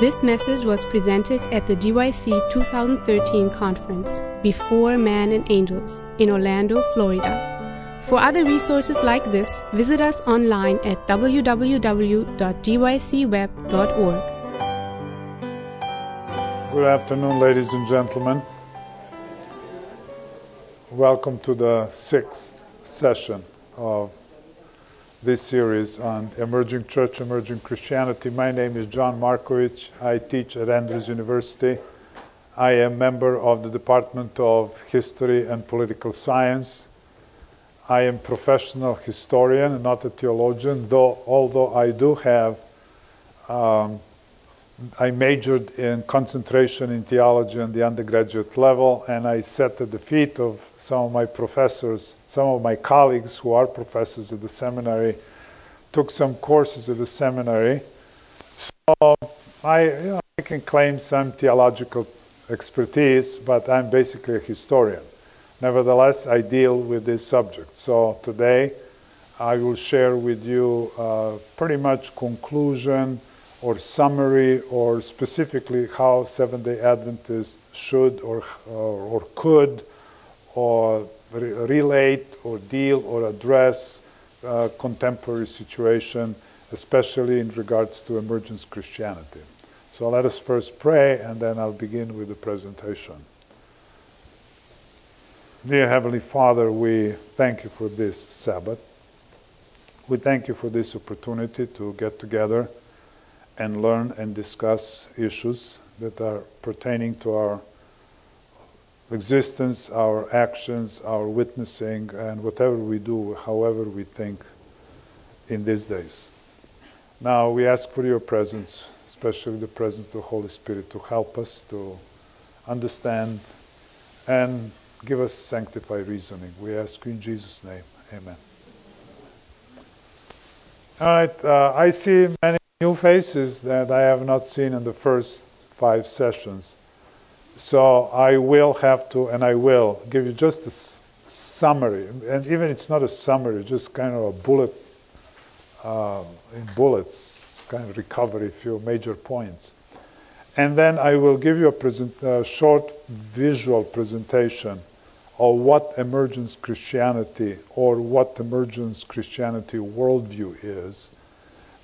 This message was presented at the GYC 2013 conference, Before Man and Angels, in Orlando, Florida. For other resources like this, visit us online at www.gycweb.org. Good afternoon, ladies and gentlemen. Welcome to the sixth session of this series on emerging church, emerging Christianity. My name is John Markovic. I teach at Andrews University. I am member of the Department of History and Political Science. I am professional historian, not a theologian, though although I do have um, I majored in concentration in theology on the undergraduate level, and I sat at the feet of some of my professors, some of my colleagues who are professors at the seminary, took some courses at the seminary. So I, you know, I can claim some theological expertise, but I'm basically a historian. Nevertheless, I deal with this subject. So today, I will share with you uh, pretty much conclusion or summary or specifically how Seventh-day Adventists should or, or, or could or re- relate or deal or address uh, contemporary situation, especially in regards to emergence Christianity. So let us first pray and then I'll begin with the presentation. Dear Heavenly Father, we thank you for this Sabbath. We thank you for this opportunity to get together and learn and discuss issues that are pertaining to our existence, our actions, our witnessing, and whatever we do, however we think in these days. Now we ask for your presence, especially the presence of the Holy Spirit, to help us to understand and give us sanctified reasoning. We ask you in Jesus' name. Amen. All right, uh, I see many new faces that I have not seen in the first five sessions. So I will have to, and I will, give you just a summary. And even it's not a summary, just kind of a bullet, uh, in bullets, kind of recover a few major points. And then I will give you a present, short visual presentation of what emergence Christianity or what emergence Christianity worldview is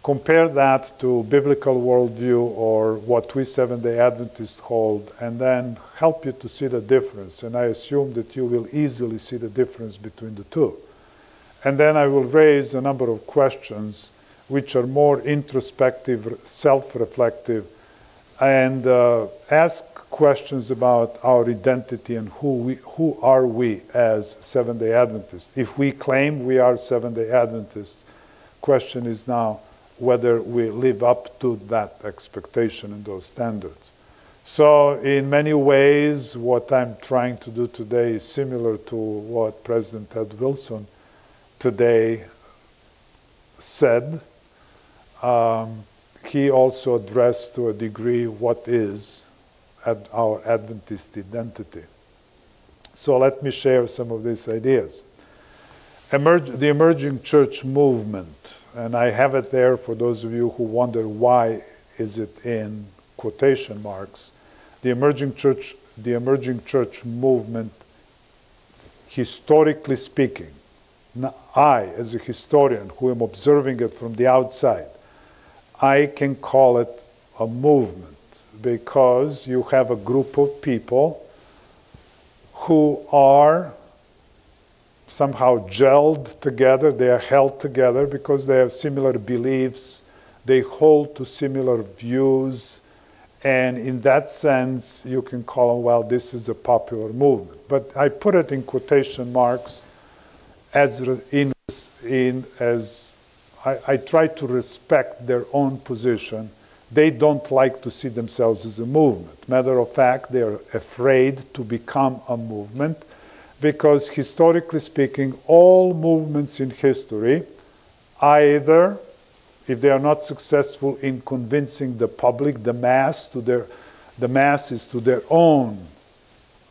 compare that to biblical worldview or what we Seventh day Adventists hold, and then help you to see the difference. And I assume that you will easily see the difference between the two. And then I will raise a number of questions which are more introspective, self reflective, and uh, ask questions about our identity and who, we, who are we as Seventh day Adventists. If we claim we are Seventh day Adventists, question is now whether we live up to that expectation and those standards. So, in many ways, what I'm trying to do today is similar to what President Ted Wilson today said. Um, he also addressed to a degree what is ad- our Adventist identity. So, let me share some of these ideas. The emerging church movement and I have it there for those of you who wonder why is it in quotation marks. The emerging church, the emerging church movement, historically speaking, I, as a historian who am observing it from the outside, I can call it a movement because you have a group of people who are somehow gelled together, they are held together because they have similar beliefs, they hold to similar views, and in that sense, you can call them, well, this is a popular movement. But I put it in quotation marks as in, in as I, I try to respect their own position. They don't like to see themselves as a movement. Matter of fact, they are afraid to become a movement because historically speaking, all movements in history, either if they are not successful in convincing the public, the mass, to their, the masses to their own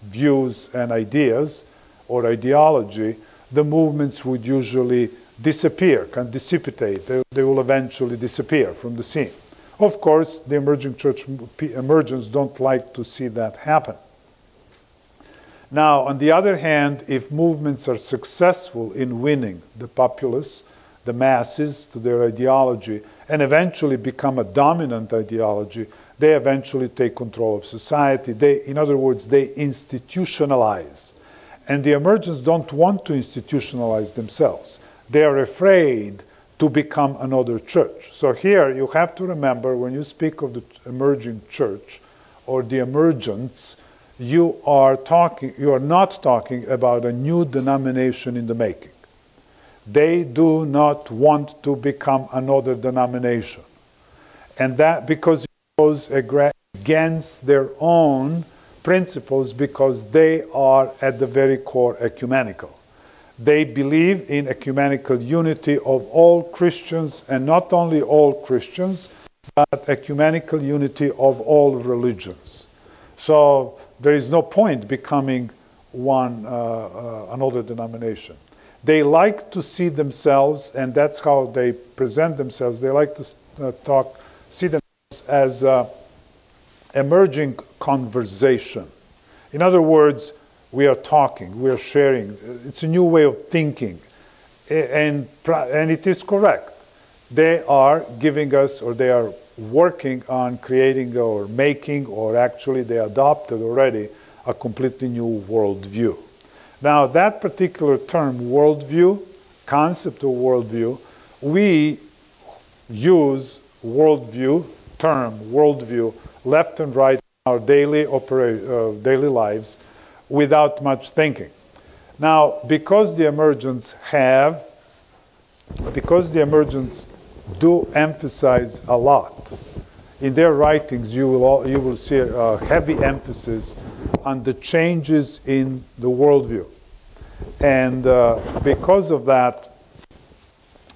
views and ideas or ideology, the movements would usually disappear, can dissipate. They, they will eventually disappear from the scene. Of course, the emerging church emergents don't like to see that happen. Now, on the other hand, if movements are successful in winning the populace, the masses to their ideology, and eventually become a dominant ideology, they eventually take control of society. They, in other words, they institutionalize. And the emergents don't want to institutionalize themselves. They are afraid to become another church. So here you have to remember when you speak of the emerging church or the emergence, you are talking you are not talking about a new denomination in the making. They do not want to become another denomination. And that because it goes against their own principles because they are at the very core ecumenical. They believe in ecumenical unity of all Christians, and not only all Christians, but ecumenical unity of all religions. So there is no point becoming one uh, uh, another denomination. They like to see themselves, and that's how they present themselves. They like to uh, talk, see themselves as uh, emerging conversation. In other words, we are talking, we are sharing. It's a new way of thinking. And, and it is correct. They are giving us, or they are working on creating or making, or actually they adopted already a completely new worldview. Now, that particular term, worldview, concept of worldview, we use worldview, term worldview, left and right in our daily, opera- uh, daily lives without much thinking. Now, because the emergents have, because the emergents do emphasize a lot, in their writings you will, all, you will see a heavy emphasis on the changes in the worldview. And uh, because of that,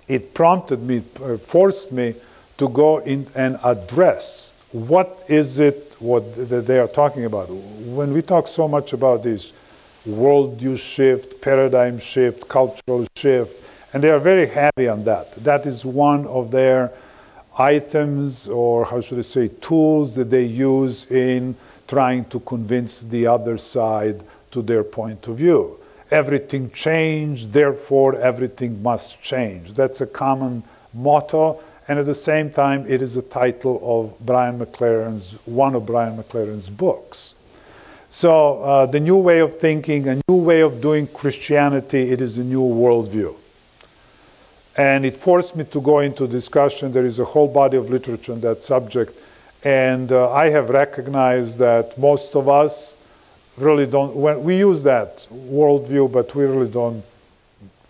it prompted me, uh, forced me to go in and address what is it what they are talking about. When we talk so much about this worldview shift, paradigm shift, cultural shift, and they are very heavy on that. That is one of their items, or how should I say, tools that they use in trying to convince the other side to their point of view. Everything changed, therefore everything must change. That's a common motto and at the same time, it is a title of Brian McLaren's, one of Brian McLaren's books. So, uh, the new way of thinking, a new way of doing Christianity, it is the new worldview. And it forced me to go into discussion. There is a whole body of literature on that subject. And uh, I have recognized that most of us really don't, when we use that worldview, but we really don't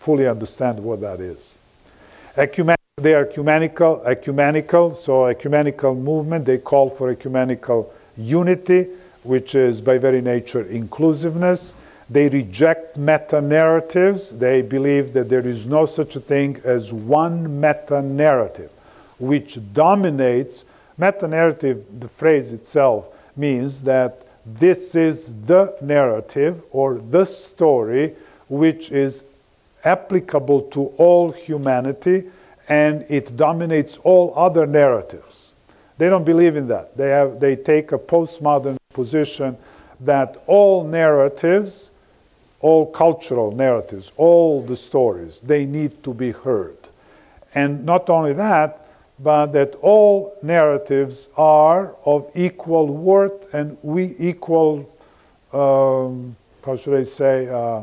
fully understand what that is. Ecumen- they are ecumenical, ecumenical, so ecumenical movement, they call for ecumenical unity, which is by very nature inclusiveness. They reject meta narratives. They believe that there is no such a thing as one meta narrative which dominates. Meta narrative, the phrase itself, means that this is the narrative or the story which is applicable to all humanity and it dominates all other narratives. They don't believe in that. They, have, they take a postmodern position that all narratives, all cultural narratives, all the stories, they need to be heard. And not only that, but that all narratives are of equal worth and we equal, um, how should I say, uh,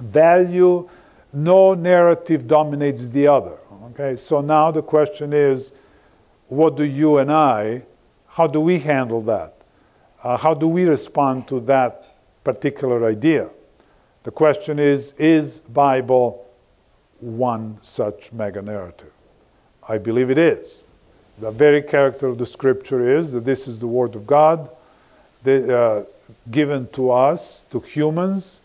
value. No narrative dominates the other. Okay, so now the question is what do you and I, how do we handle that? Uh, how do we respond to that particular idea? The question is is Bible one such meta narrative? I believe it is. The very character of the scripture is that this is the word of God uh, given to us, to humans,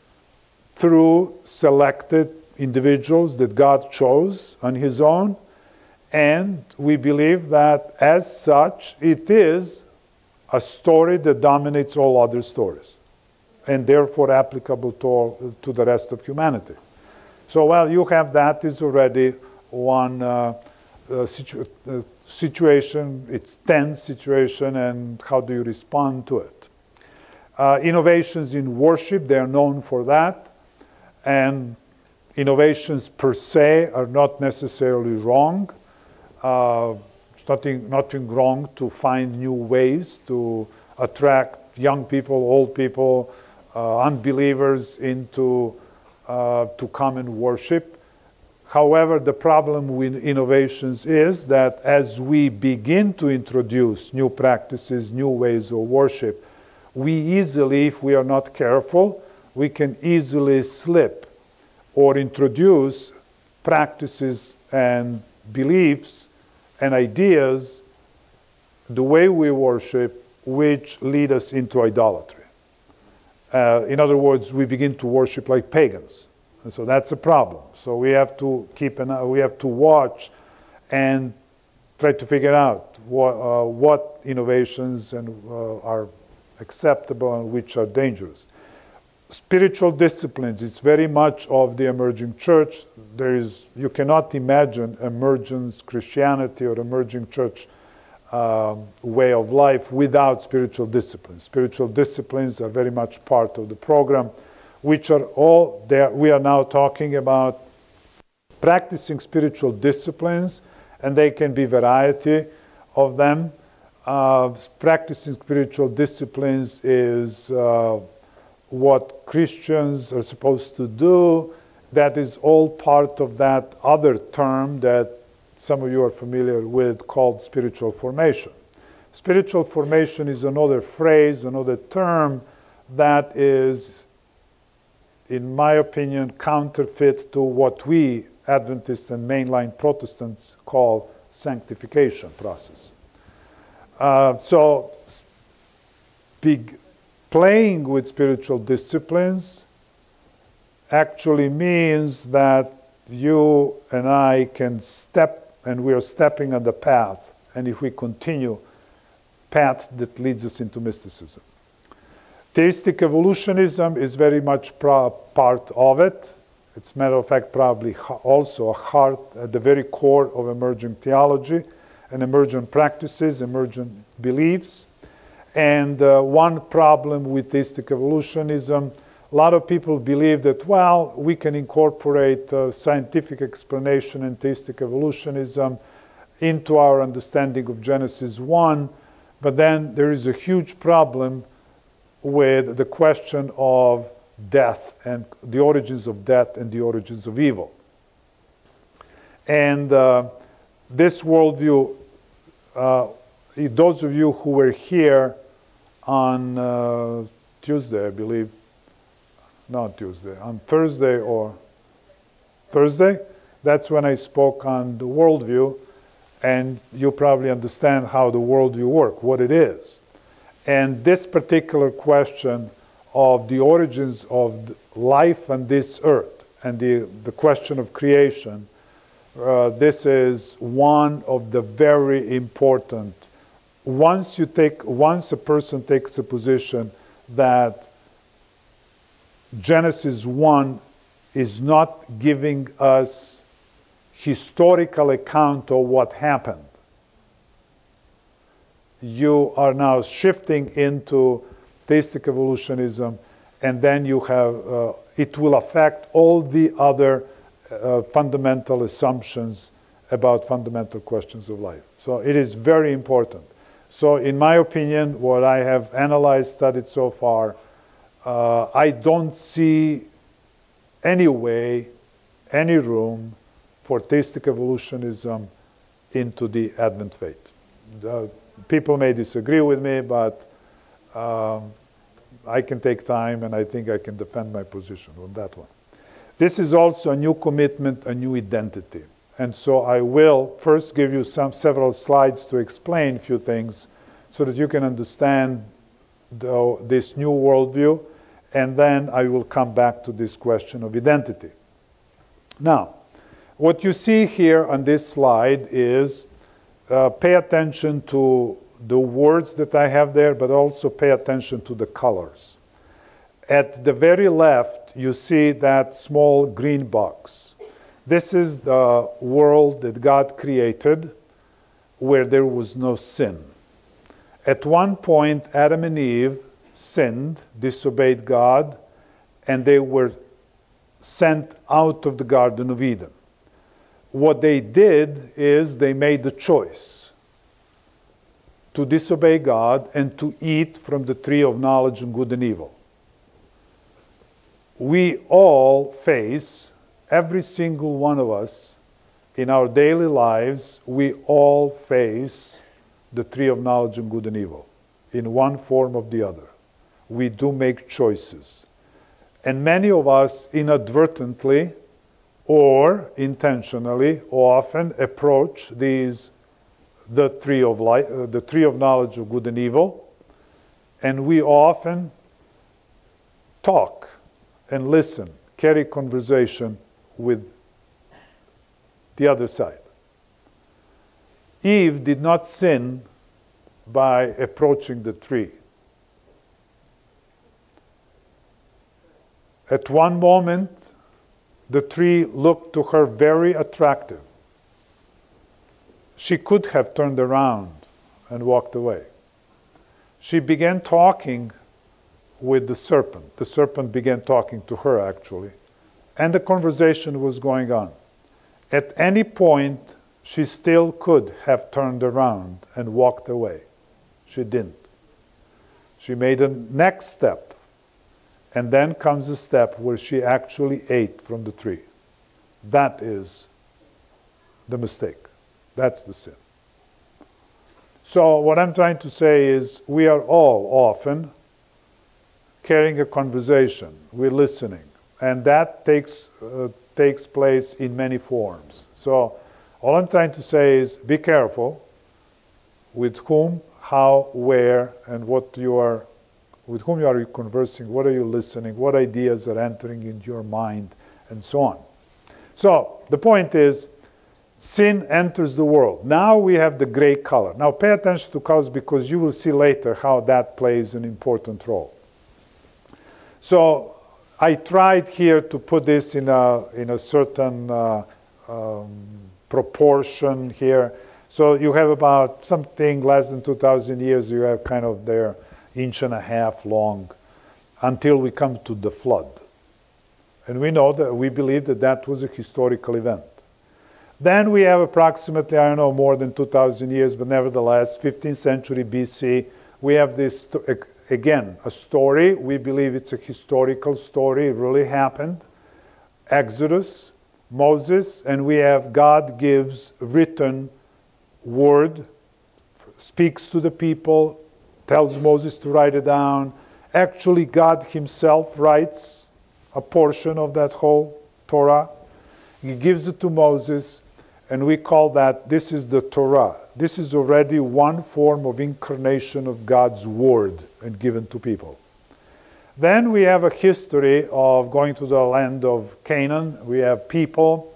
through selected individuals that God chose on His own, and we believe that as such it is a story that dominates all other stories and therefore applicable to, all, to the rest of humanity. So, well, you have that is already one uh, uh, situ- uh, situation, it's tense situation, and how do you respond to it? Uh, innovations in worship, they are known for that, and innovations per se are not necessarily wrong. Uh, nothing, nothing wrong to find new ways to attract young people, old people, unbelievers into uh, to come and worship. However, the problem with innovations is that as we begin to introduce new practices, new ways of worship, we easily, if we are not careful, we can easily slip or introduce practices and beliefs and ideas the way we worship which lead us into idolatry. Uh, in other words, we begin to worship like pagans. And so that's a problem. So we have to keep an eye, we have to watch and try to figure out what, uh, what innovations and, uh, are acceptable and which are dangerous. Spiritual disciplines, it's very much of the emerging church. There is, you cannot imagine emergence Christianity or emerging church um, way of life without spiritual disciplines. Spiritual disciplines are very much part of the program which are all there. We are now talking about practicing spiritual disciplines, and they can be variety of them. Uh, practicing spiritual disciplines is uh, what Christians are supposed to do. That is all part of that other term that some of you are familiar with called spiritual formation. Spiritual formation is another phrase, another term that is in my opinion, counterfeit to what we Adventists and mainline Protestants call sanctification process. Uh, so, big, playing with spiritual disciplines actually means that you and I can step, and we are stepping on the path, and if we continue, path that leads us into mysticism. Theistic evolutionism is very much part of it. It's matter of fact probably also a heart at the very core of emergent theology and emergent practices, emergent beliefs. And uh, one problem with theistic evolutionism, a lot of people believe that, well, we can incorporate uh, scientific explanation and theistic evolutionism into our understanding of Genesis 1, but then there is a huge problem with the question of death and the origins of death and the origins of evil. And uh, this worldview, uh, those of you who were here on uh, Tuesday, I believe, not Tuesday, on Thursday or Thursday, that's when I spoke on the worldview, and you probably understand how the worldview works, what it is. And this particular question of the origins of life on this earth and the, the question of creation, uh, this is one of the very important. Once you take, once a person takes a position that Genesis 1 is not giving us historical account of what happened you are now shifting into theistic evolutionism, and then you have uh, it will affect all the other uh, fundamental assumptions about fundamental questions of life. So it is very important. So, in my opinion, what I have analyzed, studied so far, uh, I don't see any way, any room for theistic evolutionism into the Advent faith people may disagree with me, but um, I can take time and I think I can defend my position on that one. This is also a new commitment, a new identity. And so I will first give you some several slides to explain a few things so that you can understand the, this new worldview, and then I will come back to this question of identity. Now, what you see here on this slide is uh, pay attention to the words that I have there, but also pay attention to the colors. At the very left, you see that small green box. This is the world that God created where there was no sin. At one point, Adam and Eve sinned, disobeyed God, and they were sent out of the Garden of Eden. What they did is they made the choice to disobey God and to eat from the tree of knowledge of good and evil. We all face, every single one of us, in our daily lives, we all face the tree of knowledge of good and evil in one form or the other. We do make choices. And many of us inadvertently or intentionally or often approach these the tree of life, uh, the tree of knowledge of good and evil, and we often talk and listen, carry conversation with the other side. Eve did not sin by approaching the tree. At one moment, the tree looked to her very attractive. She could have turned around and walked away. She began talking with the serpent. The serpent began talking to her, actually, and the conversation was going on. At any point, she still could have turned around and walked away. She didn't. She made a next step. And then comes the step where she actually ate from the tree. That is the mistake. That's the sin. So, what I'm trying to say is, we are all often carrying a conversation, we're listening, and that takes, uh, takes place in many forms. So, all I'm trying to say is be careful with whom how, where, and what you are, with whom you are conversing, what are you listening, what ideas are entering into your mind, and so on. So the point is, sin enters the world. Now we have the gray color. Now pay attention to colors because you will see later how that plays an important role. So I tried here to put this in a, in a certain uh, um, proportion here. So you have about something less than 2,000 years, you have kind of their inch and a half long until we come to the flood. And we know that we believe that that was a historical event. Then we have approximately, I don't know, more than 2,000 years, but nevertheless, 15th century BC, we have this, again, a story. We believe it's a historical story, it really happened. Exodus, Moses, and we have God gives written word, speaks to the people, tells Moses to write it down. Actually, God Himself writes a portion of that whole Torah. He gives it to Moses, and we call that this is the Torah. This is already one form of incarnation of God's word and given to people. Then we have a history of going to the land of Canaan. We have people.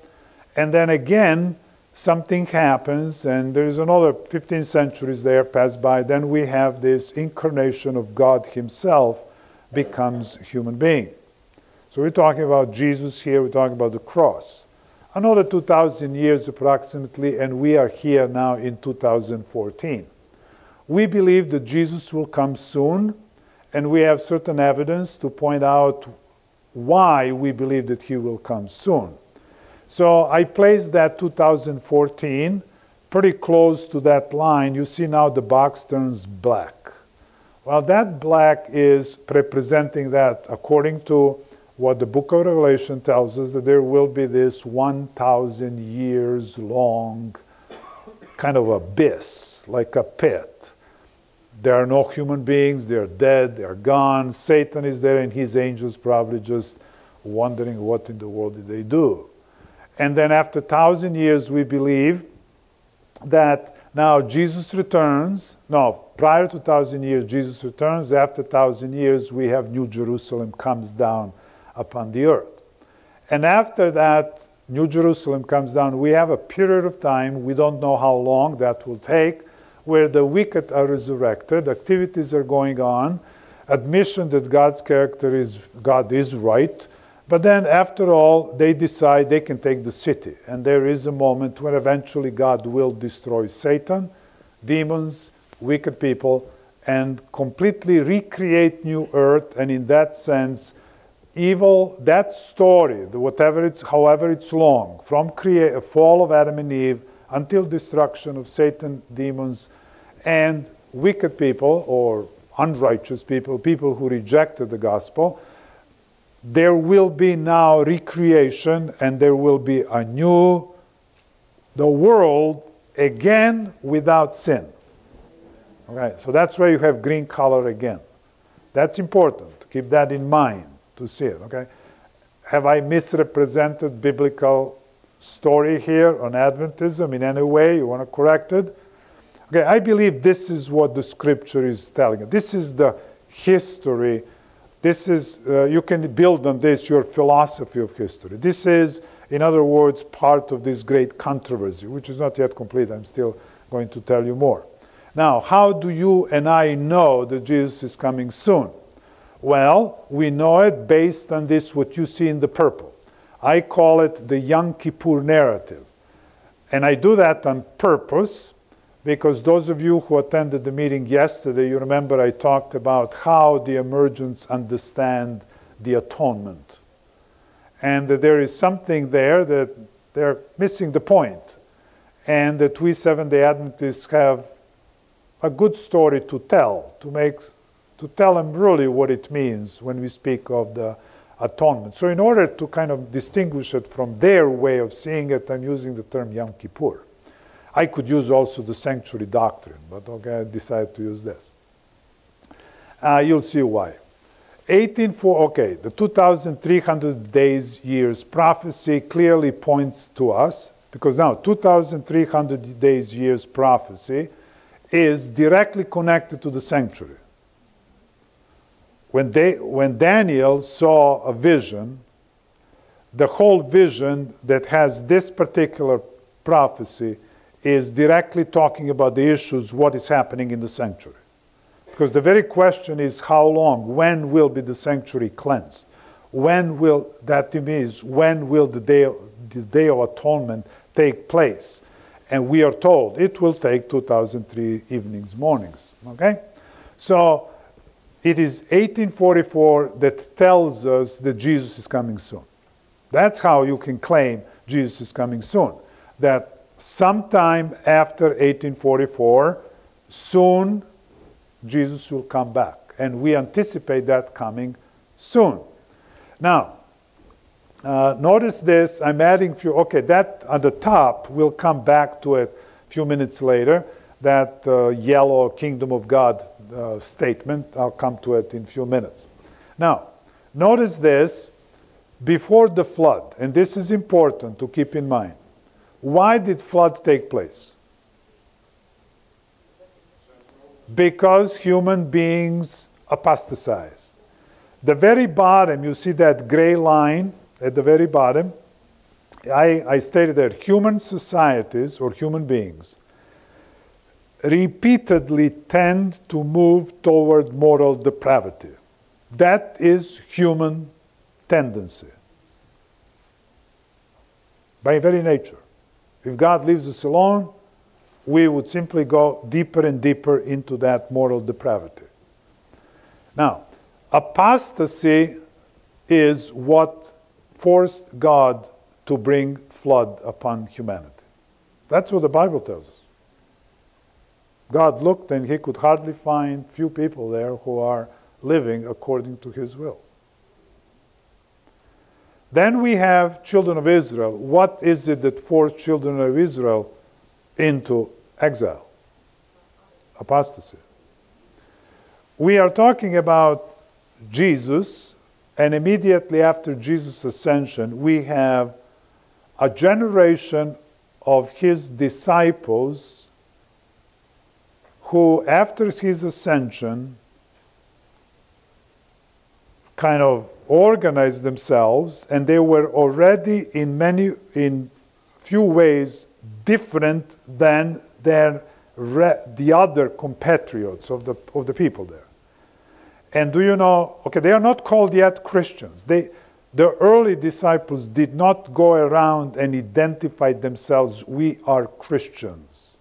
And then again, something happens, and there's another 15 centuries there pass by, then we have this incarnation of God Himself becomes human being. So we're talking about Jesus here, we're talking about the cross. Another 2,000 years approximately, and we are here now in 2014. We believe that Jesus will come soon, and we have certain evidence to point out why we believe that he will come soon. So I placed that 2014 pretty close to that line. You see now the box turns black. Well, that black is representing that according to what the book of Revelation tells us that there will be this 1,000 years long kind of abyss, like a pit. There are no human beings, they're dead, they're gone. Satan is there and his angels probably just wondering what in the world did they do. And then after thousand years, we believe that now Jesus returns. No, prior to thousand years, Jesus returns. After thousand years, we have New Jerusalem comes down upon the earth. And after that, New Jerusalem comes down. We have a period of time, we don't know how long that will take, where the wicked are resurrected, activities are going on, admission that God's character is God is right, But then, after all, they decide they can take the city. And there is a moment when eventually God will destroy Satan, demons, wicked people, and completely recreate new earth. And in that sense, evil, that story, whatever it's, however it's long, from create, fall of Adam and Eve until destruction of Satan, demons, and wicked people or unrighteous people, people who rejected the gospel, there will be now recreation and there will be a new, the world again without sin. Okay, so that's why you have green color again. That's important. Keep that in mind to see it. Okay, have I misrepresented biblical story here on Adventism in any way? You want to correct it? Okay, I believe this is what the scripture is telling. This is the history this is, uh, you can build on this your philosophy of history. This is, in other words, part of this great controversy, which is not yet complete. I'm still going to tell you more. Now, how do you and I know that Jesus is coming soon? Well, we know it based on this, what you see in the purple. I call it the Yom Kippur narrative. And I do that on purpose because those of you who attended the meeting yesterday, you remember I talked about how the emergents understand the atonement. And that there is something there that they're missing the point. And that we Seventh day Adventists have a good story to tell, to make to tell them really what it means when we speak of the atonement. So in order to kind of distinguish it from their way of seeing it, I'm using the term Yom Kippur. I could use also the sanctuary doctrine, but okay, I decided to use this. Uh, you'll see why. 184, okay, the 2,300 days years prophecy clearly points to us, because now 2,300 days years prophecy is directly connected to the sanctuary. When, they, when Daniel saw a vision, the whole vision that has this particular prophecy is directly talking about the issues, what is happening in the sanctuary. Because the very question is how long, when will be the sanctuary cleansed? When will, that means, when will the day, the day of atonement take place? And we are told it will take 2003 evenings, mornings. Okay? So it is 1844 that tells us that Jesus is coming soon. That's how you can claim Jesus is coming soon. That sometime after 1844, soon Jesus will come back. And we anticipate that coming soon. Now, uh, notice this, I'm adding a few, okay, that at the top, we'll come back to it a few minutes later, that uh, yellow kingdom of God uh, statement, I'll come to it in a few minutes. Now, notice this, before the flood, and this is important to keep in mind. Why did flood take place? Because human beings apostatized. The very bottom, you see that gray line at the very bottom. I, I stated that human societies or human beings repeatedly tend to move toward moral depravity. That is human tendency by very nature. If God leaves us alone, we would simply go deeper and deeper into that moral depravity. Now, apostasy is what forced God to bring flood upon humanity. That's what the Bible tells us. God looked and he could hardly find few people there who are living according to his will. Then we have children of Israel. What is it that forced children of Israel into exile? Apostasy. We are talking about Jesus, and immediately after Jesus' ascension, we have a generation of his disciples who, after his ascension, kind of organized themselves and they were already in many in few ways different than their the other compatriots of the of the people there and do you know okay they are not called yet christians they the early disciples did not go around and identify themselves, we are Christians.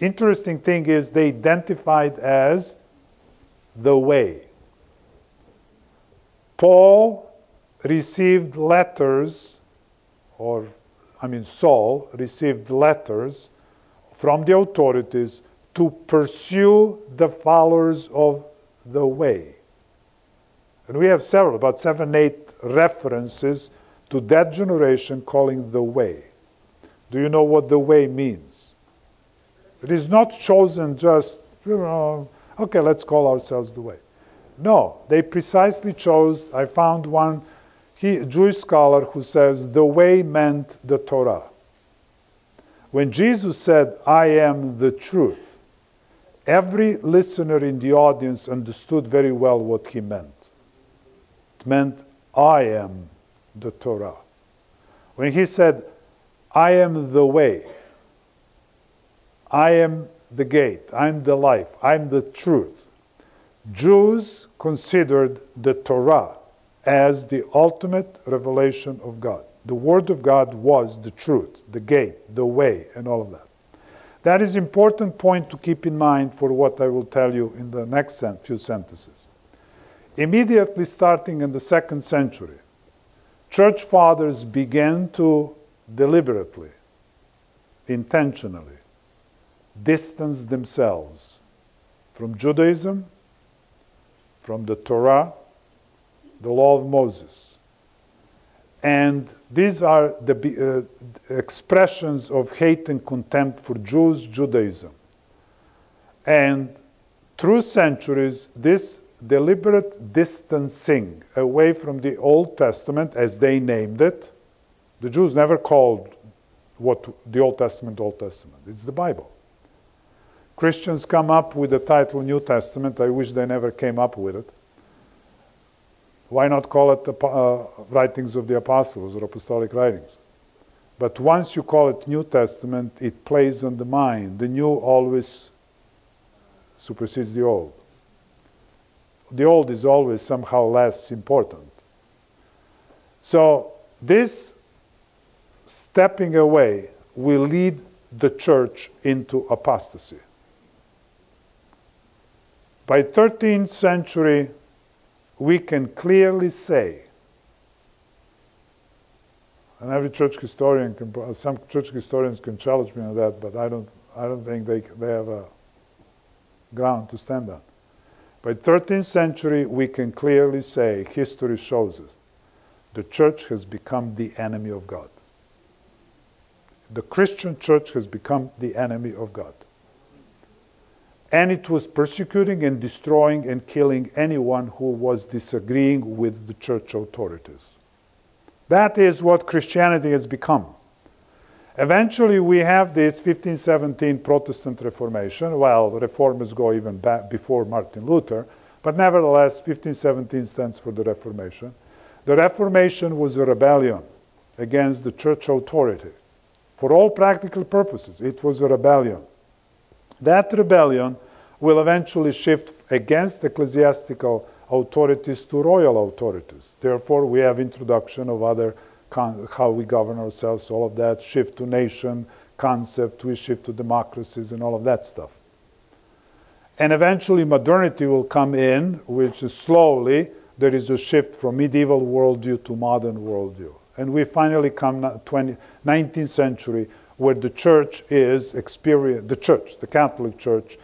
Interesting thing is they identified as the way. Paul received letters, or I mean, Saul received letters from the authorities to pursue the followers of the way. And we have several, about seven, eight references to that generation calling the way. Do you know what the way means? It is not chosen just, you know, okay, let's call ourselves the way. No, they precisely chose, I found one he, Jewish scholar who says the way meant the Torah. When Jesus said, I am the truth, every listener in the audience understood very well what he meant. It meant, I am the Torah. When he said, I am the way, I am the gate, I'm the life, I'm the truth, Jews considered the Torah as the ultimate revelation of God. The Word of God was the truth, the gate, the way, and all of that. That is important point to keep in mind for what I will tell you in the next few sentences. Immediately starting in the second century, church fathers began to deliberately, intentionally, distance themselves from Judaism, from the Torah, the law of Moses. And these are the uh, expressions of hate and contempt for Jews, Judaism. And through centuries, this deliberate distancing away from the Old Testament, as they named it, the Jews never called what the Old Testament Old Testament. It's the Bible. Christians come up with the title New Testament. I wish they never came up with it. Why not call it the uh, writings of the apostles or apostolic writings? But once you call it New Testament, it plays on the mind. The new always supersedes the old. The old is always somehow less important. So, this stepping away will lead the church into apostasy. By 13th century, we can clearly say, and every church historian can, some church historians can challenge me on that, but I don't, I don't think they, they have a ground to stand on. By 13th century, we can clearly say, history shows us, the church has become the enemy of God. The Christian church has become the enemy of God and it was persecuting and destroying and killing anyone who was disagreeing with the church authorities. That is what Christianity has become. Eventually, we have this 1517 Protestant Reformation. Well, reformers go even back before Martin Luther, but nevertheless, 1517 stands for the Reformation. The Reformation was a rebellion against the church authority. For all practical purposes, it was a rebellion. That rebellion will eventually shift against ecclesiastical authorities to royal authorities. Therefore, we have introduction of other how we govern ourselves, all of that, shift to nation concept, we shift to democracies and all of that stuff. And eventually modernity will come in, which is slowly, there is a shift from medieval worldview to modern worldview. And we finally come 20, 19th century where the church is experience the church, the Catholic Church,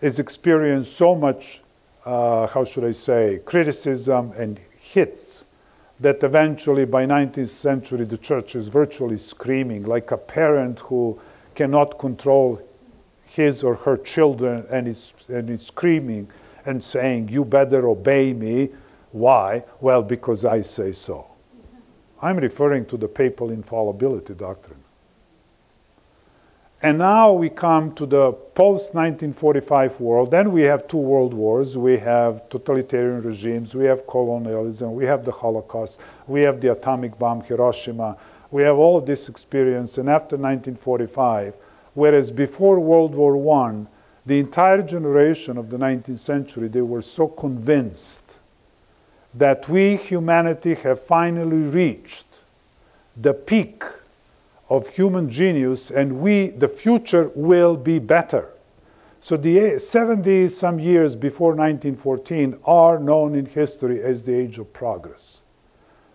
is experienced so much, uh, how should I say, criticism and hits that eventually by 19th century the church is virtually screaming like a parent who cannot control his or her children and is, and is screaming and saying, You better obey me. Why? Well, because I say so. I'm referring to the papal infallibility doctrine. And now we come to the post 1945 world. Then we have two world wars. We have totalitarian regimes. We have colonialism. We have the Holocaust. We have the atomic bomb, Hiroshima. We have all of this experience. And after 1945, whereas before World War I, the entire generation of the 19th century, they were so convinced that we, humanity, have finally reached the peak of human genius and we, the future will be better. So the 70 some years before 1914 are known in history as the age of progress.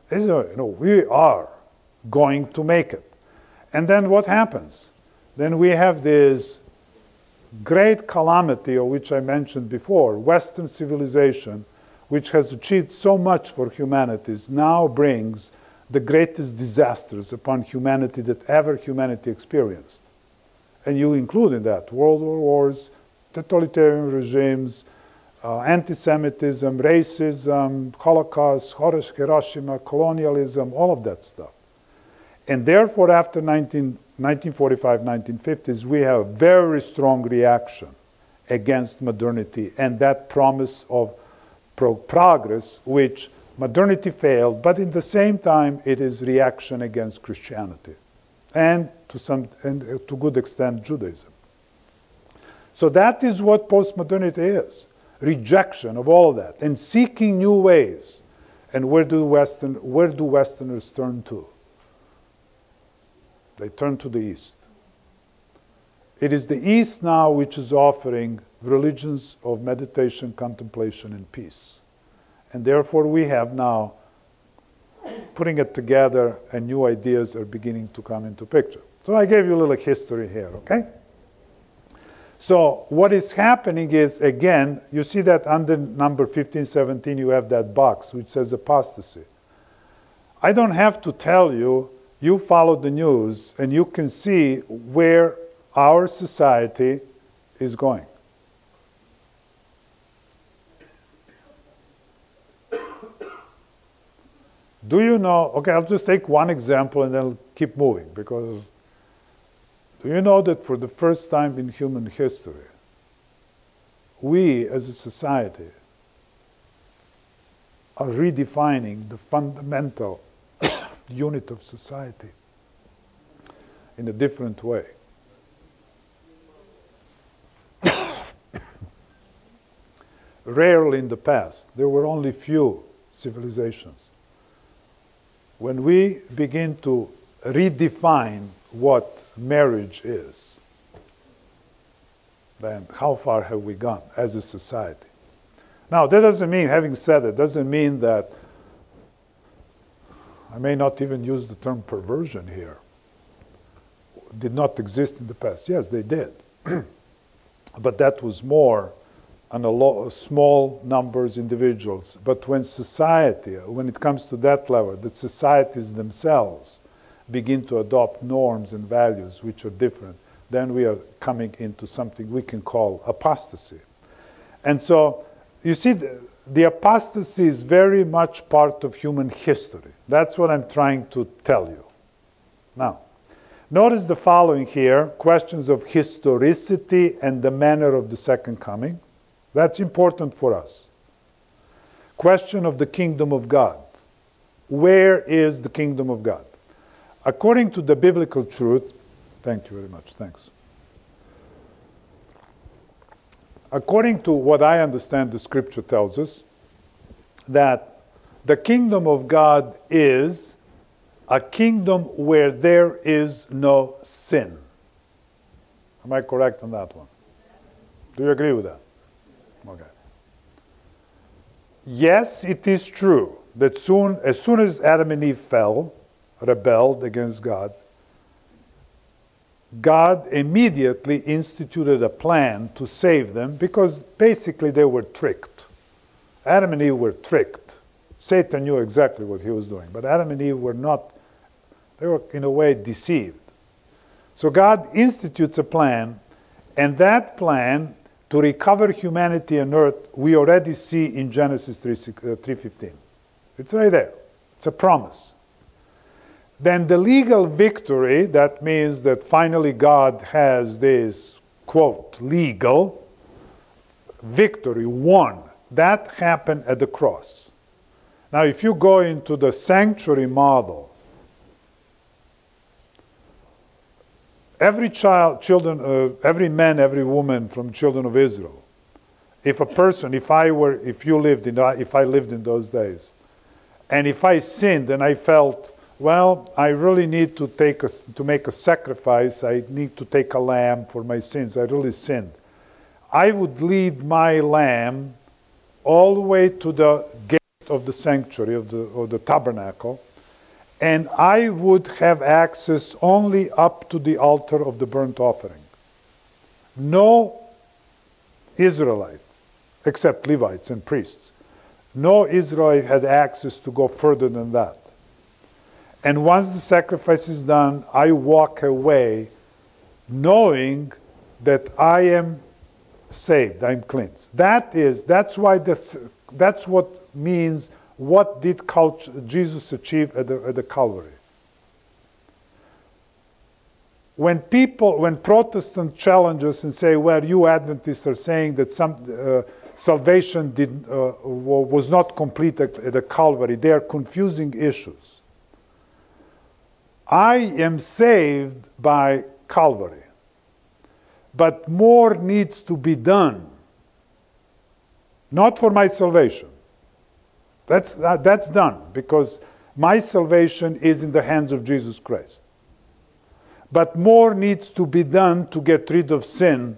You know, we are going to make it. And then what happens? Then we have this great calamity of which I mentioned before, Western civilization, which has achieved so much for humanities, now brings the greatest disasters upon humanity that ever humanity experienced. And you include in that World War wars, totalitarian regimes, uh, anti-Semitism, racism, Holocaust, Hiroshima, colonialism, all of that stuff. And therefore, after 19, 1945, 1950s, we have a very strong reaction against modernity and that promise of pro progress, which modernity failed, but in the same time, it is reaction against Christianity and to some and uh, to good extent Judaism. So that is what postmodernity is: rejection of all of that and seeking new ways. And where do Western where do Westerners turn to? They turn to the East. It is the East now which is offering religions of meditation, contemplation, and peace. And therefore, we have now putting it together, and new ideas are beginning to come into picture. So I gave you a little history here, okay? So what is happening is, again, you see that under number 1517, you have that box which says apostasy. I don't have to tell you, you follow the news, and you can see where our society is going. Do you know? Okay, I'll just take one example and then keep moving because do you know that for the first time in human history, we as a society are redefining the fundamental unit of society in a different way? Rarely in the past, there were only few civilizations when we begin to redefine what marriage is, then how far have we gone as a society? Now, that doesn't mean, having said it, doesn't mean that I may not even use the term perversion here. Did not exist in the past. Yes, they did. but that was more on a lo- small numbers individuals. But when society, when it comes to that level, that societies themselves begin to adopt norms and values which are different, then we are coming into something we can call apostasy. And so, you see, the, the apostasy is very much part of human history. That's what I'm trying to tell you. Now, notice the following here questions of historicity and the manner of the second coming. That's important for us. Question of the kingdom of God. Where is the kingdom of God? According to the biblical truth, thank you very much, thanks. According to what I understand, the scripture tells us that the kingdom of God is a kingdom where there is no sin. Am I correct on that one? Do you agree with that? Okay. Yes, it is true that soon, as soon as Adam and Eve fell, rebelled against God, God immediately instituted a plan to save them because basically they were tricked. Adam and Eve were tricked. Satan knew exactly what he was doing, but Adam and Eve were not, they were in a way deceived. So God institutes a plan, and that plan to recover humanity and earth, we already see in Genesis 3.15. Uh, it's right there. It's a promise. Then the legal victory, that means that finally God has this, quote, legal victory, won. That happened at the cross. Now, if you go into the sanctuary model, every child, children, uh, every man, every woman from children of Israel if a person, if I were, if you lived in, if I lived in those days, and if I sinned and I felt, well, I really need to take a, to make a sacrifice. I need to take a lamb for my sins. I really sinned. I would lead my lamb all the way to the gate of the sanctuary of the, of the tabernacle, and I would have access only up to the altar of the burnt offering. No Israelite, except Levites and priests, no Israelite had access to go further than that. And once the sacrifice is done, I walk away knowing that I am saved, I'm cleansed. That is, that's why this, that's what means what did Jesus achieve at the, at the Calvary. When people, when Protestant challenge us and say, well, you Adventists are saying that some uh, salvation did, uh, was not complete at, at the Calvary, they are confusing issues. I am saved by Calvary, but more needs to be done, not for my salvation that's, that, that's done because my salvation is in the hands of Jesus Christ. But more needs to be done to get rid of sin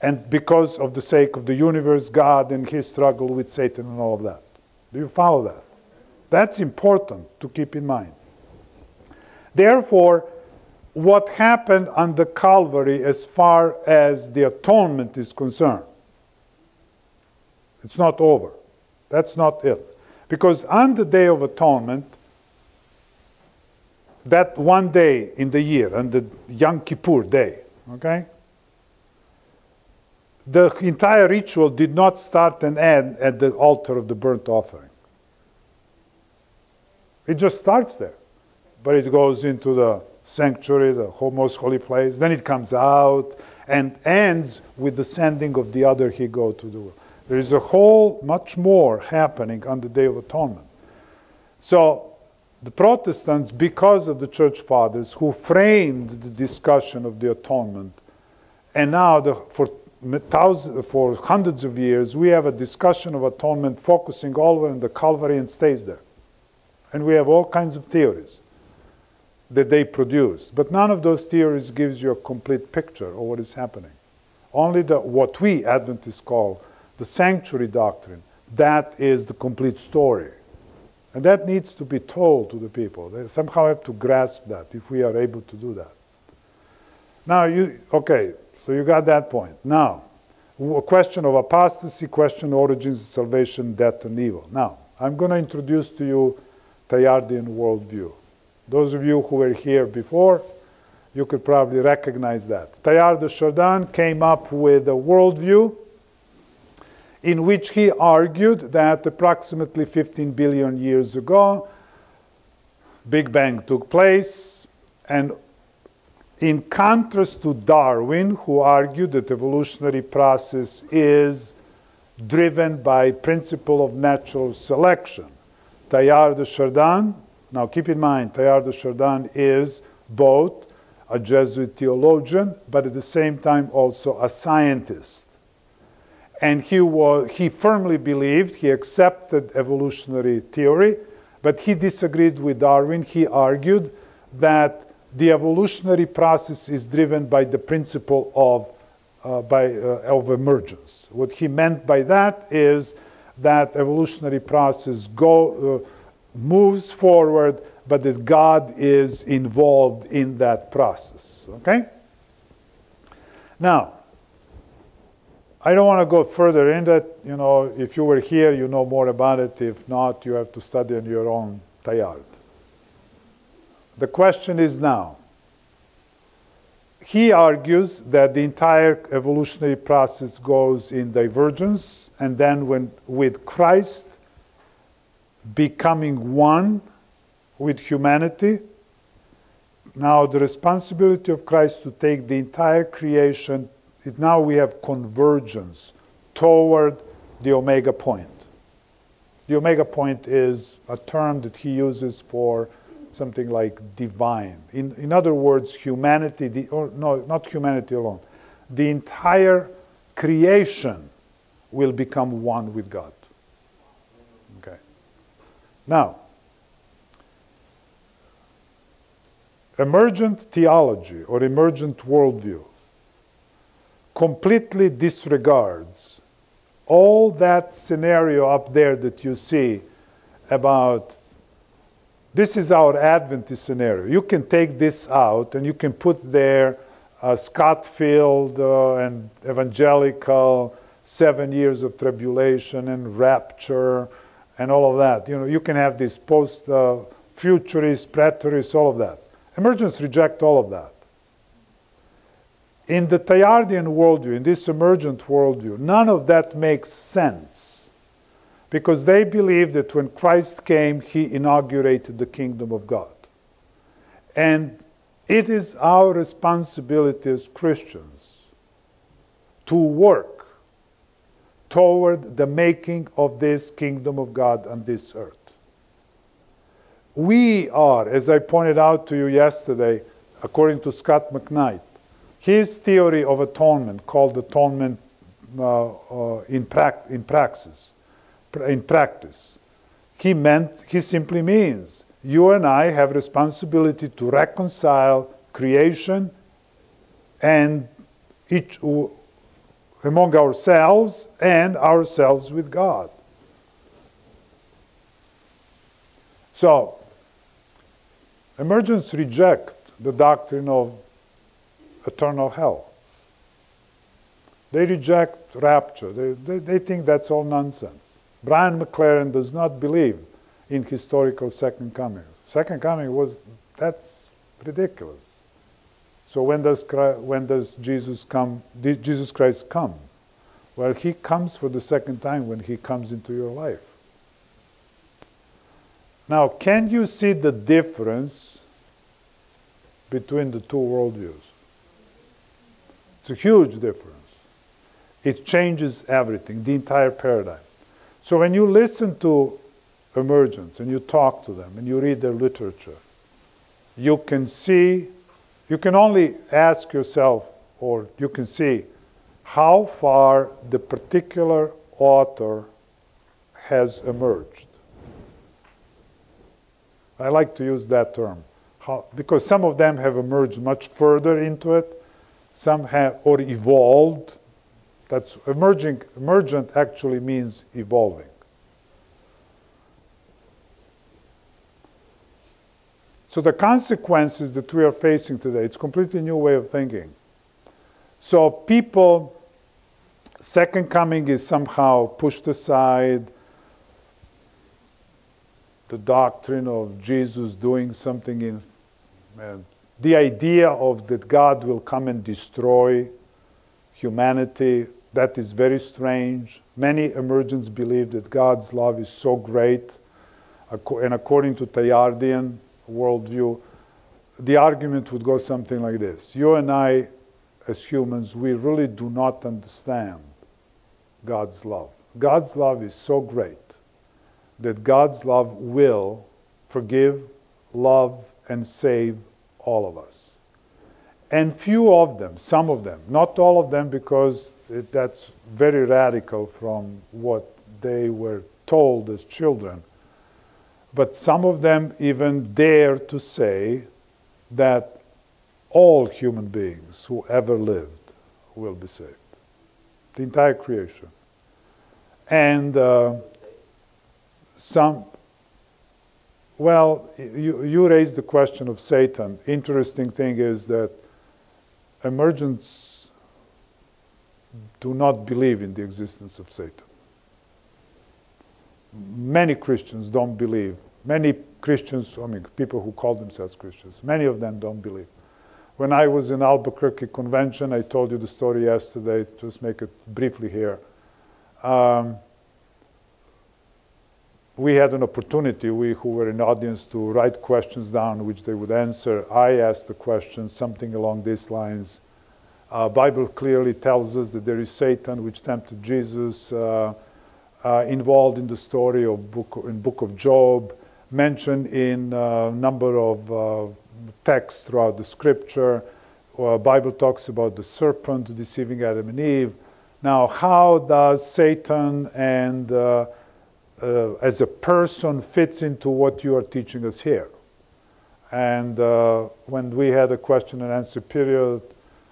and because of the sake of the universe, God, and his struggle with Satan and all of that. Do you follow that? That's important to keep in mind. Therefore, what happened on the Calvary as far as the atonement is concerned, it's not over. That's not it. Because on the Day of Atonement, that one day in the year, on the Yom Kippur day, okay? The entire ritual did not start and end at the altar of the burnt offering. It just starts there. But it goes into the sanctuary, the most holy place, then it comes out and ends with the sending of the other he go to the world. There is a whole much more happening on the Day of Atonement. So the Protestants, because of the church fathers who framed the discussion of the atonement, and now the, for thousands, for hundreds of years, we have a discussion of atonement focusing all on the Calvary and stays there. And we have all kinds of theories that they produce. But none of those theories gives you a complete picture of what is happening. Only the, what we Adventists call the sanctuary doctrine, that is the complete story. And that needs to be told to the people. They somehow have to grasp that if we are able to do that. Now, you, okay, so you got that point. Now, a question of apostasy, question origins salvation, death, and evil. Now, I'm going to introduce to you Teilhardian worldview. Those of you who were here before, you could probably recognize that. Teilhard de Chardin came up with a worldview in which he argued that approximately 15 billion years ago, Big Bang took place, and in contrast to Darwin, who argued that evolutionary process is driven by principle of natural selection. Teilhard de Chardin, now keep in mind, Teilhard de Chardin is both a Jesuit theologian, but at the same time also a scientist and he, was, he firmly believed, he accepted evolutionary theory, but he disagreed with Darwin. He argued that the evolutionary process is driven by the principle of, uh, by, uh, of emergence. What he meant by that is that evolutionary process go, uh, moves forward, but that God is involved in that process. Okay? Now, I don't want to go further in that. You know, if you were here, you know more about it. If not, you have to study on your own Teilhard. The question is now. He argues that the entire evolutionary process goes in divergence, and then when with Christ becoming one with humanity, now the responsibility of Christ to take the entire creation it, now we have convergence toward the omega point. The omega point is a term that he uses for something like divine. In, in other words, humanity, the, or no, not humanity alone, the entire creation will become one with God. Okay. Now, emergent theology or emergent worldview completely disregards all that scenario up there that you see about this is our Adventist scenario. You can take this out and you can put there uh, Scofield uh, and evangelical, seven years of tribulation and rapture and all of that. You know, you can have this post uh, futurist, preterist, all of that. Emergents reject all of that. In the Teilhardian worldview, in this emergent worldview, none of that makes sense because they believe that when Christ came, he inaugurated the kingdom of God. And it is our responsibility as Christians to work toward the making of this kingdom of God on this earth. We are, as I pointed out to you yesterday, according to Scot McKnight, his theory of atonement, called atonement uh, uh, in, in praxis, in practice, he meant he simply means you and I have responsibility to reconcile creation and each among ourselves and ourselves with God. So, emergents reject the doctrine of eternal hell. They reject rapture. They, they, they think that's all nonsense. Brian McLaren does not believe in historical second coming. Second coming was, that's ridiculous. So when does, Christ, when does Jesus come, did Jesus Christ come? Well, he comes for the second time when he comes into your life. Now, can you see the difference between the two worldviews? It's a huge difference. It changes everything, the entire paradigm. So when you listen to emergents and you talk to them and you read their literature, you can see, you can only ask yourself, or you can see how far the particular author has emerged. I like to use that term how, because some of them have emerged much further into it, some have or evolved. That's emerging. Emergent actually means evolving. So the consequences that we are facing today, it's a completely new way of thinking. So people, second coming is somehow pushed aside. The doctrine of Jesus doing something in the idea of that God will come and destroy humanity, that is very strange. Many emergents believe that God's love is so great, and according to Teilhardian, worldview, the argument would go something like this You and I, as humans, we really do not understand God's love. God's love is so great that God's love will forgive, love, and save all of us. And few of them, some of them, not all of them, because it, that's very radical from what they were told as children but some of them even dare to say that all human beings who ever lived will be saved. The entire creation. And uh, some, well, you, you raised the question of Satan. Interesting thing is that emergents do not believe in the existence of Satan many Christians don't believe. Many Christians, I mean, people who call themselves Christians, many of them don't believe. When I was in Albuquerque convention, I told you the story yesterday, just make it briefly here. Um, we had an opportunity, we who were in audience, to write questions down which they would answer. I asked the question, something along these lines. Uh, Bible clearly tells us that there is Satan which tempted Jesus. Uh, uh, involved in the story of book in book of Job, mentioned in a number of uh, texts throughout the scripture. Uh, Bible talks about the serpent deceiving Adam and Eve. Now, how does Satan and uh, as a person fits into what you are teaching us here? And uh, when we had a question and answer period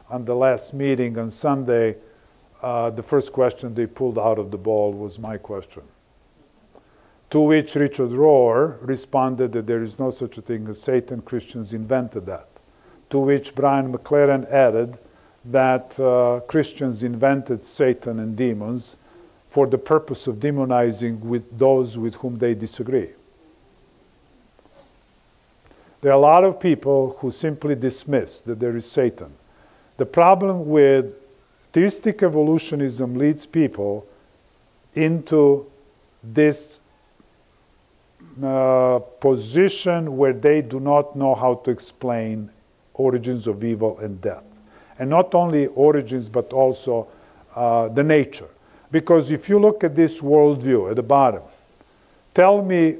on the last meeting on Sunday, uh, the first question they pulled out of the ball was my question. To which Richard Rohr responded that there is no such a thing as Satan, Christians invented that. To which Brian McLaren added that uh, Christians invented Satan and demons for the purpose of demonizing with those with whom they disagree. There are a lot of people who simply dismiss that there is Satan. The problem with theistic evolutionism leads people into this uh, position where they do not know how to explain origins of evil and death. And not only origins, but also uh, the nature. Because if you look at this worldview at the bottom, tell me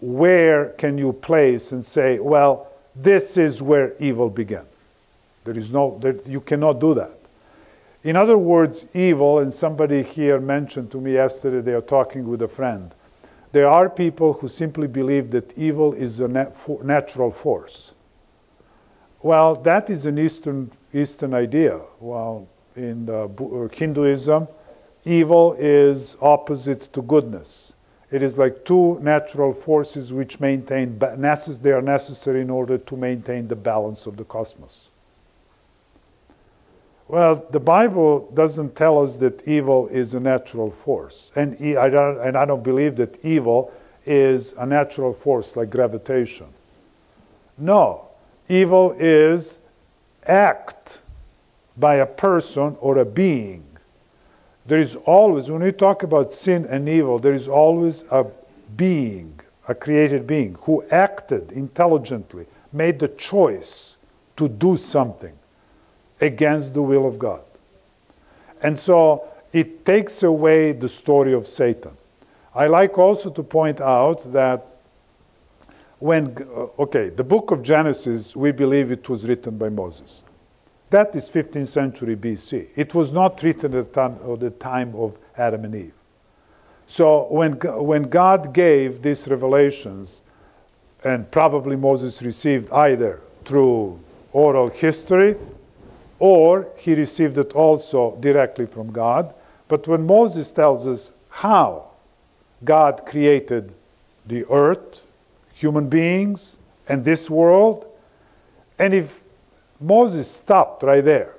where can you place and say, well, this is where evil began. There is no, there, you cannot do that. In other words, evil, and somebody here mentioned to me yesterday, they are talking with a friend. There are people who simply believe that evil is a nat- natural force. Well, that is an Eastern, Eastern idea. Well, in Hinduism, evil is opposite to goodness. It is like two natural forces which maintain, they are necessary in order to maintain the balance of the cosmos. Well, the Bible doesn't tell us that evil is a natural force. And I don't, and I don't believe that evil is a natural force like gravitation. No, Evil is act by a person or a being. There is always, when we talk about sin and evil, there is always a being, a created being, who acted intelligently, made the choice to do something against the will of God. And so it takes away the story of Satan. I like also to point out that when, okay, the book of Genesis, we believe it was written by Moses. That is 15th century BC. It was not written at the time of Adam and Eve. So when, when God gave these revelations, and probably Moses received either through oral history or he received it also directly from God. But when Moses tells us how God created the earth, human beings and this world. And if Moses stopped right there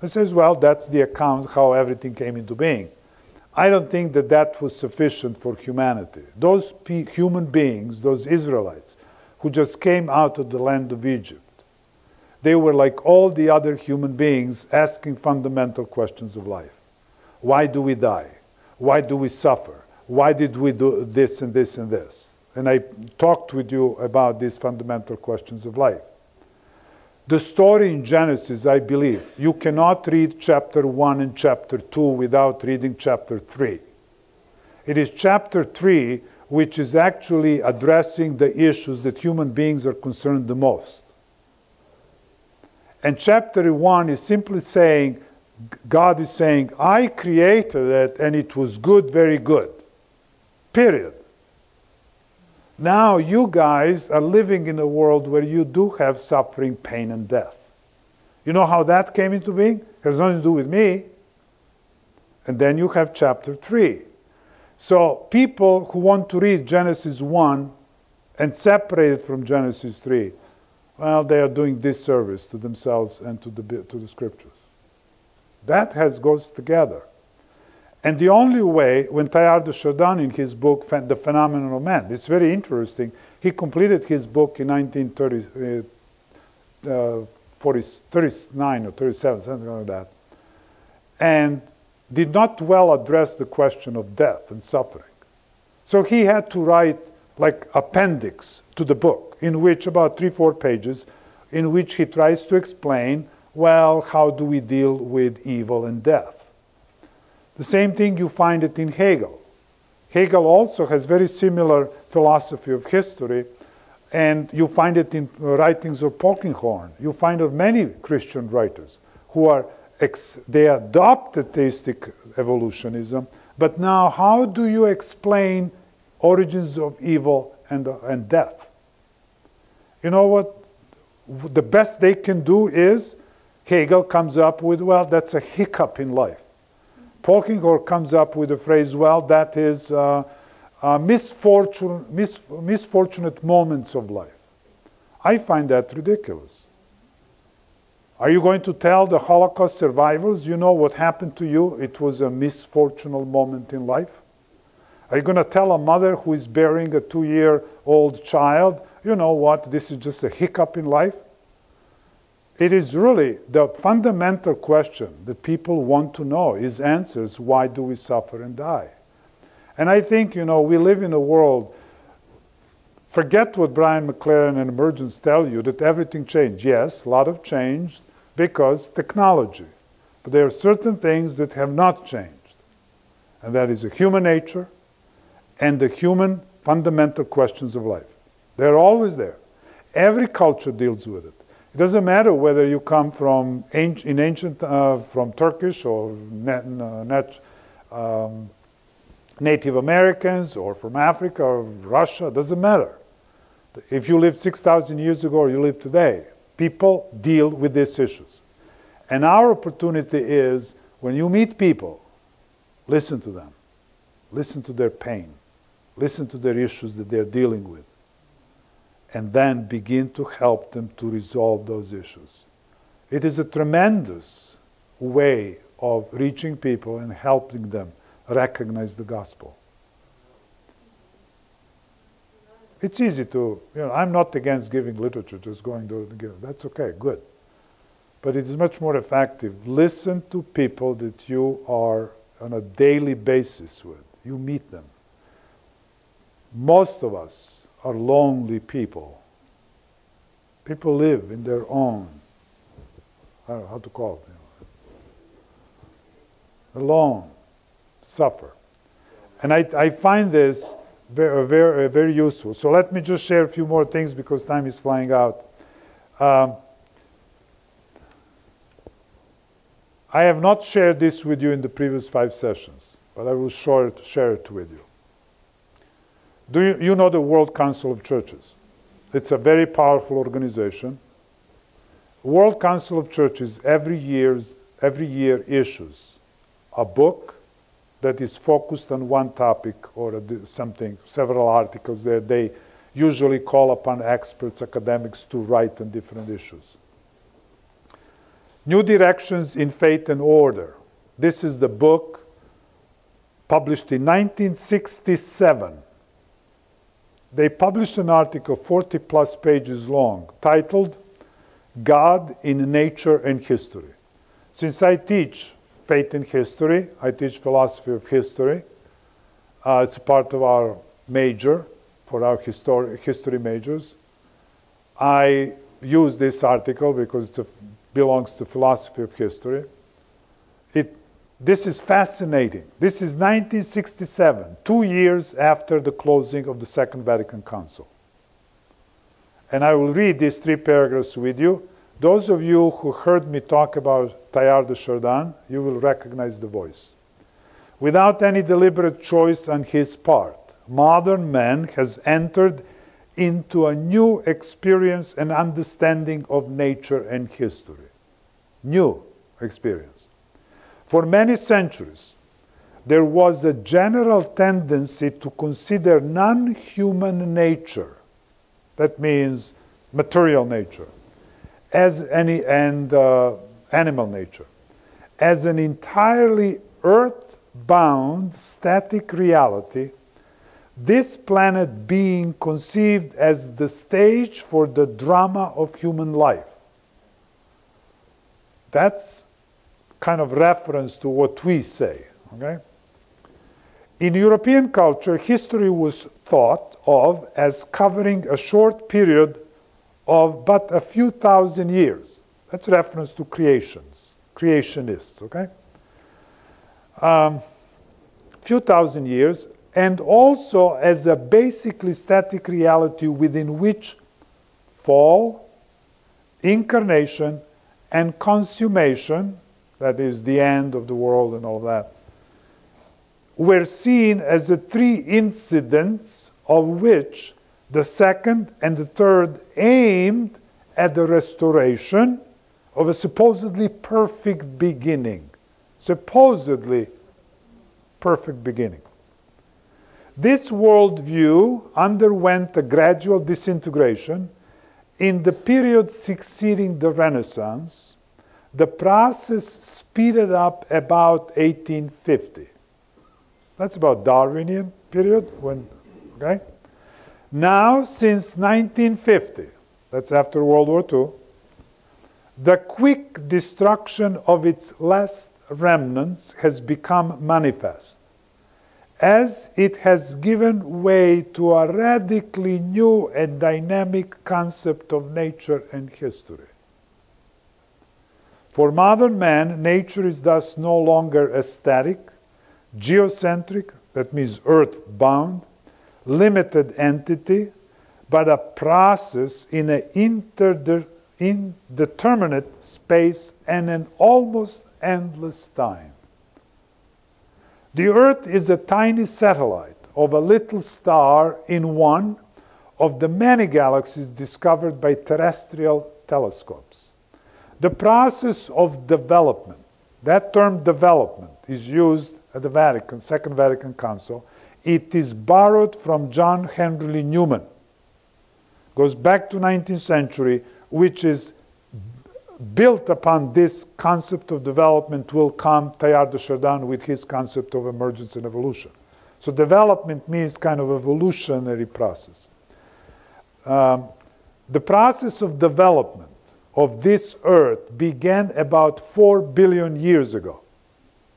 and says, well, that's the account how everything came into being. I don't think that that was sufficient for humanity. Those pe- human beings, those Israelites, who just came out of the land of Egypt, they were like all the other human beings asking fundamental questions of life. Why do we die? Why do we suffer? Why did we do this and this and this? And I talked with you about these fundamental questions of life. The story in Genesis, I believe, you cannot read chapter 1 and chapter 2 without reading chapter 3. It is chapter 3 which is actually addressing the issues that human beings are concerned the most. And chapter 1 is simply saying, God is saying, I created it and it was good, very good. Period. Now you guys are living in a world where you do have suffering, pain, and death. You know how that came into being? It has nothing to do with me. And then you have chapter 3. So people who want to read Genesis 1 and separate it from Genesis 3, well, they are doing disservice to themselves and to the, to the scriptures. That has goes together. And the only way, when Teilhard de Chardin in his book, The Phenomenon of Man, it's very interesting, he completed his book in 1939 uh, or 37, something like that, and did not well address the question of death and suffering. So he had to write like appendix to the book, in which about three, four pages, in which he tries to explain, well, how do we deal with evil and death? The same thing you find it in Hegel. Hegel also has very similar philosophy of history, and you find it in writings of Polkinghorne. You find of many Christian writers who are ex- they adopted theistic evolutionism, but now how do you explain origins of evil and, uh, and death? You know what? The best they can do is Hegel comes up with, well, that's a hiccup in life. Polkinghorne comes up with the phrase, well, that is uh, uh, misfortune, mis- misfortunate moments of life. I find that ridiculous. Are you going to tell the Holocaust survivors, you know what happened to you? It was a misfortunate moment in life? Are you going to tell a mother who is bearing a two year old child, you know what, this is just a hiccup in life? It is really the fundamental question that people want to know is answers why do we suffer and die? And I think, you know, we live in a world, forget what Brian McLaren and Emergence tell you, that everything changed. Yes, a lot of change because technology. But there are certain things that have not changed. And that is the human nature and the human fundamental questions of life. They're always there. Every culture deals with it. It doesn't matter whether you come from in ancient, uh, from Turkish or net, uh, net, um, Native Americans or from Africa or Russia, doesn't matter. If you lived 6,000 years ago or you live today, people deal with these issues. And our opportunity is when you meet people, listen to them, listen to their pain, listen to their issues that they're dealing with, and then begin to help them to resolve those issues. It is a tremendous way of reaching people and helping them recognize the gospel. It's easy to, you know, I'm not against giving literature, just going to give. That's okay, good. But it is much more effective. Listen to people that you are on a daily basis with. You meet them. Most of us are lonely people. People live in their own, I don't know how to call it, alone suffer. And I, I find this very, very, very useful. So let me just share a few more things because time is flying out. Um, I have not shared this with you in the previous five sessions, but I will share it with you. Do you, you know the World Council of Churches? It's a very powerful organization. World Council of Churches every every year issues a book that is focused on one topic or something, several articles there. They usually call upon experts, academics to write on different issues. New Directions in Faith and Order. This is the book published in 1967. They published an article 40 plus pages long titled God in Nature and History. Since I teach faith in history. I teach philosophy of history. Uh, it's part of our major for our histori- history majors. I use this article because it belongs to philosophy of history. This is fascinating. This is 1967, two years after the closing of the Second Vatican Council. And I will read these three paragraphs with you those of you who heard me talk about Teilhard de Chardin, you will recognize the voice. Without any deliberate choice on his part, modern man has entered into a new experience and understanding of nature and history. New experience. For many centuries, there was a general tendency to consider non human nature, that means material nature, as any and uh, animal nature as an entirely earth-bound static reality. This planet being conceived as the stage for the drama of human life. That's kind of reference to what we say okay in european culture history was thought of as covering a short period of but a few thousand years. That's reference to creations, creationists, okay? Um, few thousand years, and also as a basically static reality within which fall, incarnation, and consummation, that is the end of the world and all that, were seen as the three incidents of which the second and the third aimed at the restoration of a supposedly perfect beginning. Supposedly perfect beginning. This worldview underwent a gradual disintegration in the period succeeding the Renaissance. The process speeded up about 1850. That's about Darwinian period when okay? Now since 1950, that's after World War II, the quick destruction of its last remnants has become manifest as it has given way to a radically new and dynamic concept of nature and history. For modern man, nature is thus no longer static, geocentric, that means earth bound, limited entity, but a process in an indeterminate space and an almost endless time. The Earth is a tiny satellite of a little star in one of the many galaxies discovered by terrestrial telescopes. The process of development, that term development, is used at the Vatican, Second Vatican Council. It is borrowed from John Henry Newman. Goes back to 19th century, which is built upon this concept of development will come Teilhard de Chardin with his concept of emergence and evolution. So development means kind of evolutionary process. Um, the process of development of this earth began about 4 billion years ago.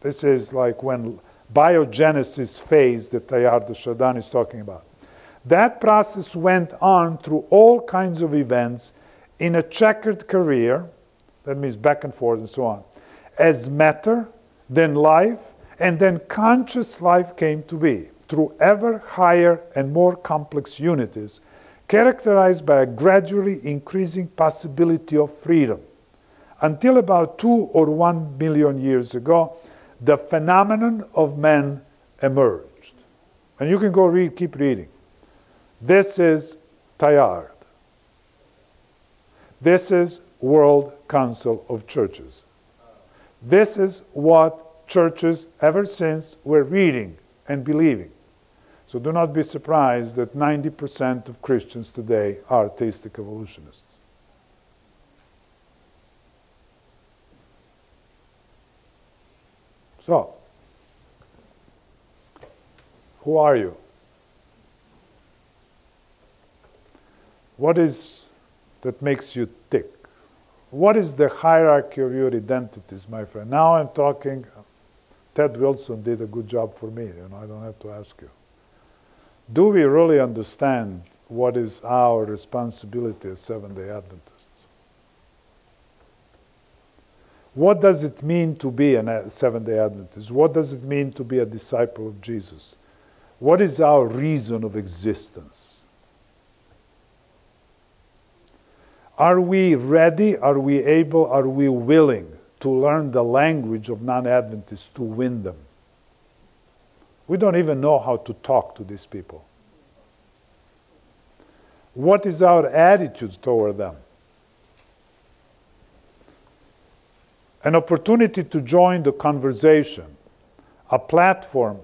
This is like when biogenesis phase that Teilhard de Chardin is talking about. That process went on through all kinds of events in a checkered career that means back and forth and so on. As matter, then life, and then conscious life came to be through ever higher and more complex unities, characterized by a gradually increasing possibility of freedom. Until about two or one million years ago, the phenomenon of man emerged. And you can go read, keep reading. This is Teilhard. This is World Council of Churches. This is what churches ever since were reading and believing. So do not be surprised that 90% of Christians today are theistic evolutionists. So, who are you? What is that makes you tick? What is the hierarchy of your identities, my friend? Now I'm talking, Ted Wilson did a good job for me, you know, I don't have to ask you. Do we really understand what is our responsibility as Seventh day Adventists? What does it mean to be a uh, Seventh day Adventist? What does it mean to be a disciple of Jesus? What is our reason of existence? Are we ready? Are we able? Are we willing to learn the language of non Adventists to win them? We don't even know how to talk to these people. What is our attitude toward them? An opportunity to join the conversation, a platform,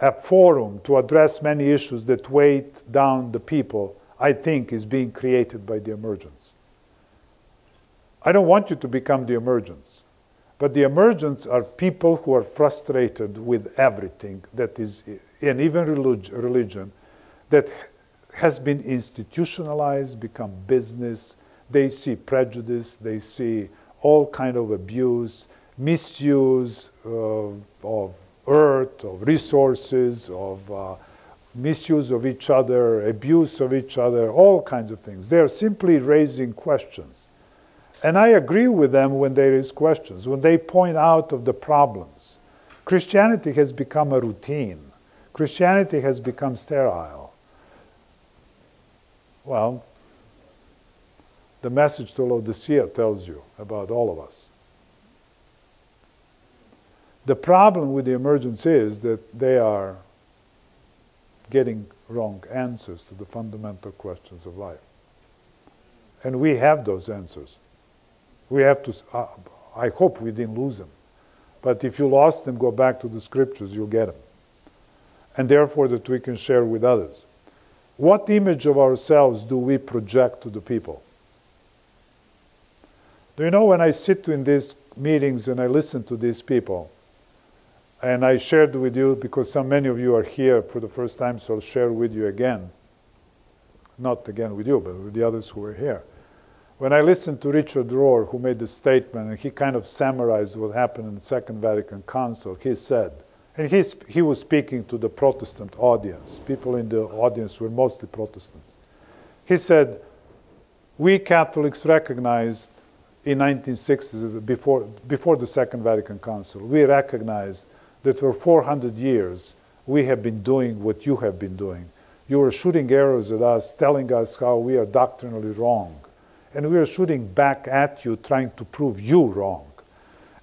a forum to address many issues that weigh down the people, I think, is being created by the emergence. I don't want you to become the emergents. But the emergents are people who are frustrated with everything that is, and even religion, that has been institutionalized, become business. They see prejudice, they see all kind of abuse, misuse uh, of earth, of resources, of uh, misuse of each other, abuse of each other, all kinds of things. They are simply raising questions. And I agree with them when they raise questions, when they point out of the problems. Christianity has become a routine. Christianity has become sterile. Well, the message to Laodicea tells you about all of us. The problem with the emergence is that they are getting wrong answers to the fundamental questions of life. And we have those answers. We have to, uh, I hope we didn't lose them. But if you lost them, go back to the scriptures, you'll get them. And therefore, that we can share with others. What image of ourselves do we project to the people? Do you know when I sit in these meetings and I listen to these people, and I shared with you because so many of you are here for the first time, so I'll share with you again. Not again with you, but with the others who are here. When I listened to Richard Rohr, who made the statement, and he kind of summarized what happened in the Second Vatican Council, he said, and he was speaking to the Protestant audience. People in the audience were mostly Protestants. He said, We Catholics recognized in 1960s, before, before the Second Vatican Council, we recognized that for 400 years we have been doing what you have been doing. You are shooting arrows at us, telling us how we are doctrinally wrong. And we are shooting back at you, trying to prove you wrong.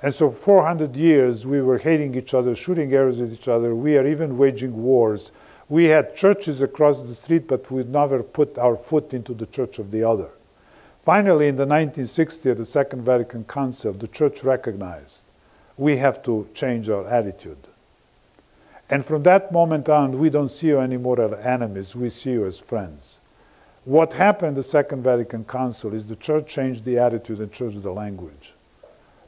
And so, 400 years, we were hating each other, shooting arrows at each other. We are even waging wars. We had churches across the street, but we never put our foot into the church of the other. Finally, in the 1960s, at the Second Vatican Council, the church recognized we have to change our attitude. And from that moment on, we don't see you anymore as enemies, we see you as friends. What happened the Second Vatican Council is the church changed the attitude and changed the language.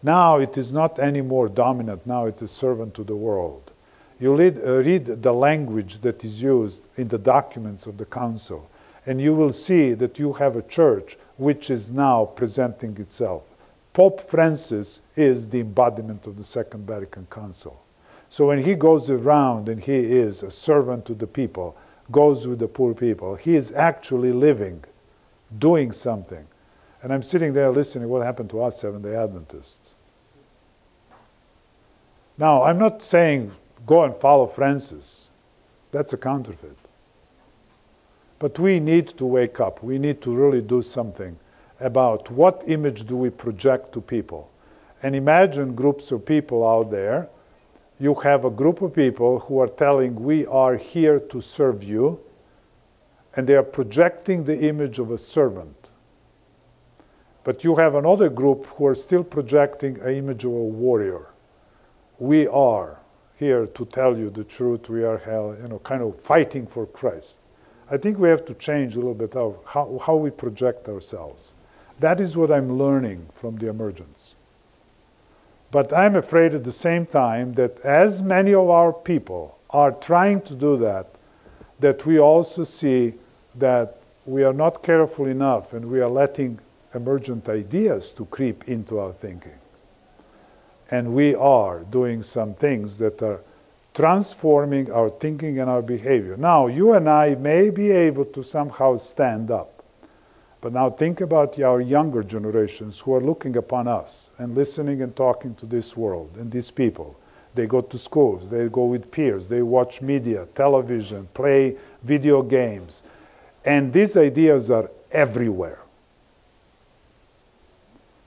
Now it is not anymore dominant, now it is servant to the world. You read, uh, read the language that is used in the documents of the Council, and you will see that you have a church which is now presenting itself. Pope Francis is the embodiment of the Second Vatican Council. So when he goes around and he is a servant to the people, goes with the poor people, he is actually living, doing something. And I'm sitting there listening what happened to us Seventh day Adventists. Now, I'm not saying go and follow Francis. That's a counterfeit. But we need to wake up. We need to really do something about what image do we project to people. And imagine groups of people out there. You have a group of people who are telling, We are here to serve you, and they are projecting the image of a servant. But you have another group who are still projecting an image of a warrior. We are here to tell you the truth. We are, you know, kind of fighting for Christ. I think we have to change a little bit how, how we project ourselves. That is what I'm learning from the emergence. But I'm afraid at the same time that as many of our people are trying to do that, that we also see that we are not careful enough and we are letting emergent ideas to creep into our thinking. And we are doing some things that are transforming our thinking and our behavior. Now, you and I may be able to somehow stand up but now think about our younger generations who are looking upon us and listening and talking to this world and these people. They go to schools, they go with peers, they watch media, television, play video games. And these ideas are everywhere.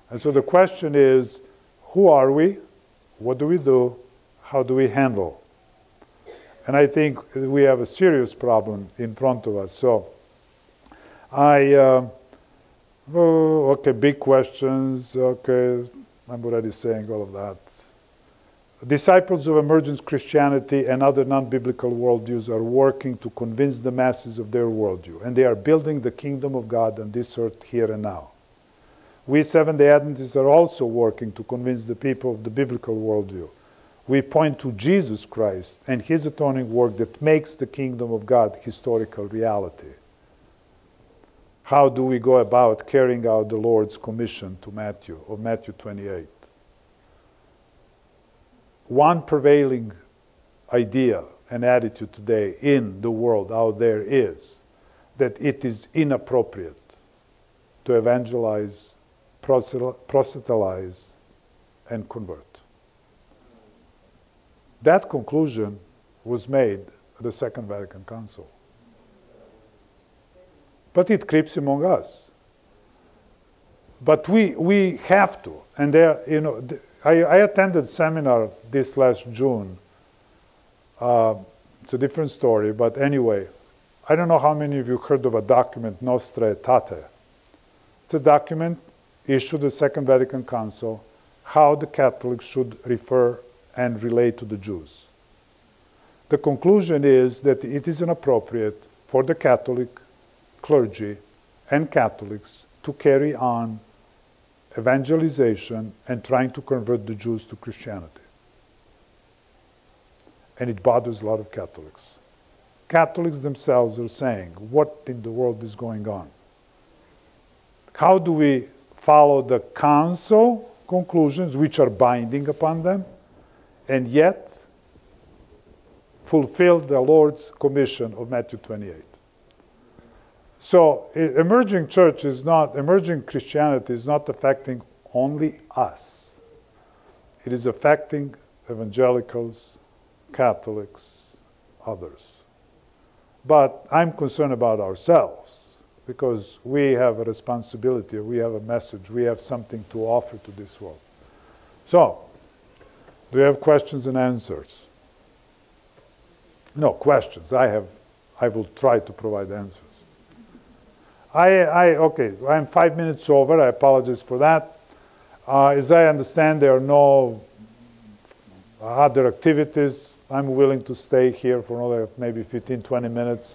And so the question is who are we? What do we do? How do we handle? And I think we have a serious problem in front of us. So I. Uh, Oh, okay, big questions. Okay, I'm already saying all of that. Disciples of emergent Christianity and other non biblical worldviews are working to convince the masses of their worldview, and they are building the kingdom of God on this earth here and now. We Seventh day Adventists are also working to convince the people of the biblical worldview. We point to Jesus Christ and his atoning work that makes the kingdom of God historical reality how do we go about carrying out the Lord's commission to Matthew, of Matthew 28? One prevailing idea and attitude today in the world out there is that it is inappropriate to evangelize, proselytize, and convert. That conclusion was made at the Second Vatican Council but it creeps among us. But we, we have to, and there, you know, I, I attended seminar this last June. Uh, it's a different story, but anyway, I don't know how many of you heard of a document, Nostra Aetate. It's a document issued the Second Vatican Council how the Catholics should refer and relate to the Jews. The conclusion is that it is inappropriate for the Catholic clergy and Catholics to carry on evangelization and trying to convert the Jews to Christianity. And it bothers a lot of Catholics. Catholics themselves are saying, What in the world is going on? How do we follow the council conclusions, which are binding upon them, and yet fulfill the Lord's commission of Matthew 28? So emerging church is not, emerging Christianity is not affecting only us. It is affecting evangelicals, Catholics, others. But I'm concerned about ourselves because we have a responsibility, we have a message, we have something to offer to this world. So, do you have questions and answers? No, questions. I have I will try to provide answers. I, I, okay, I'm five minutes over. I apologize for that. Uh, as I understand, there are no other activities. I'm willing to stay here for another maybe 15, 20 minutes.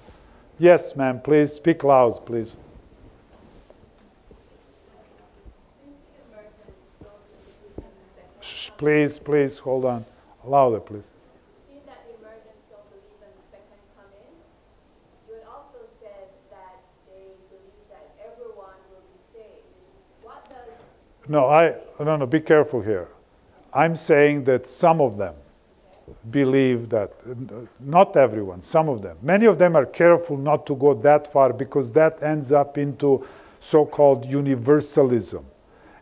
Yes, ma'am, please speak loud, please. Please, please, hold on. Louder, please. No, I no no. Be careful here. I'm saying that some of them believe that not everyone, some of them. Many of them are careful not to go that far because that ends up into so-called universalism,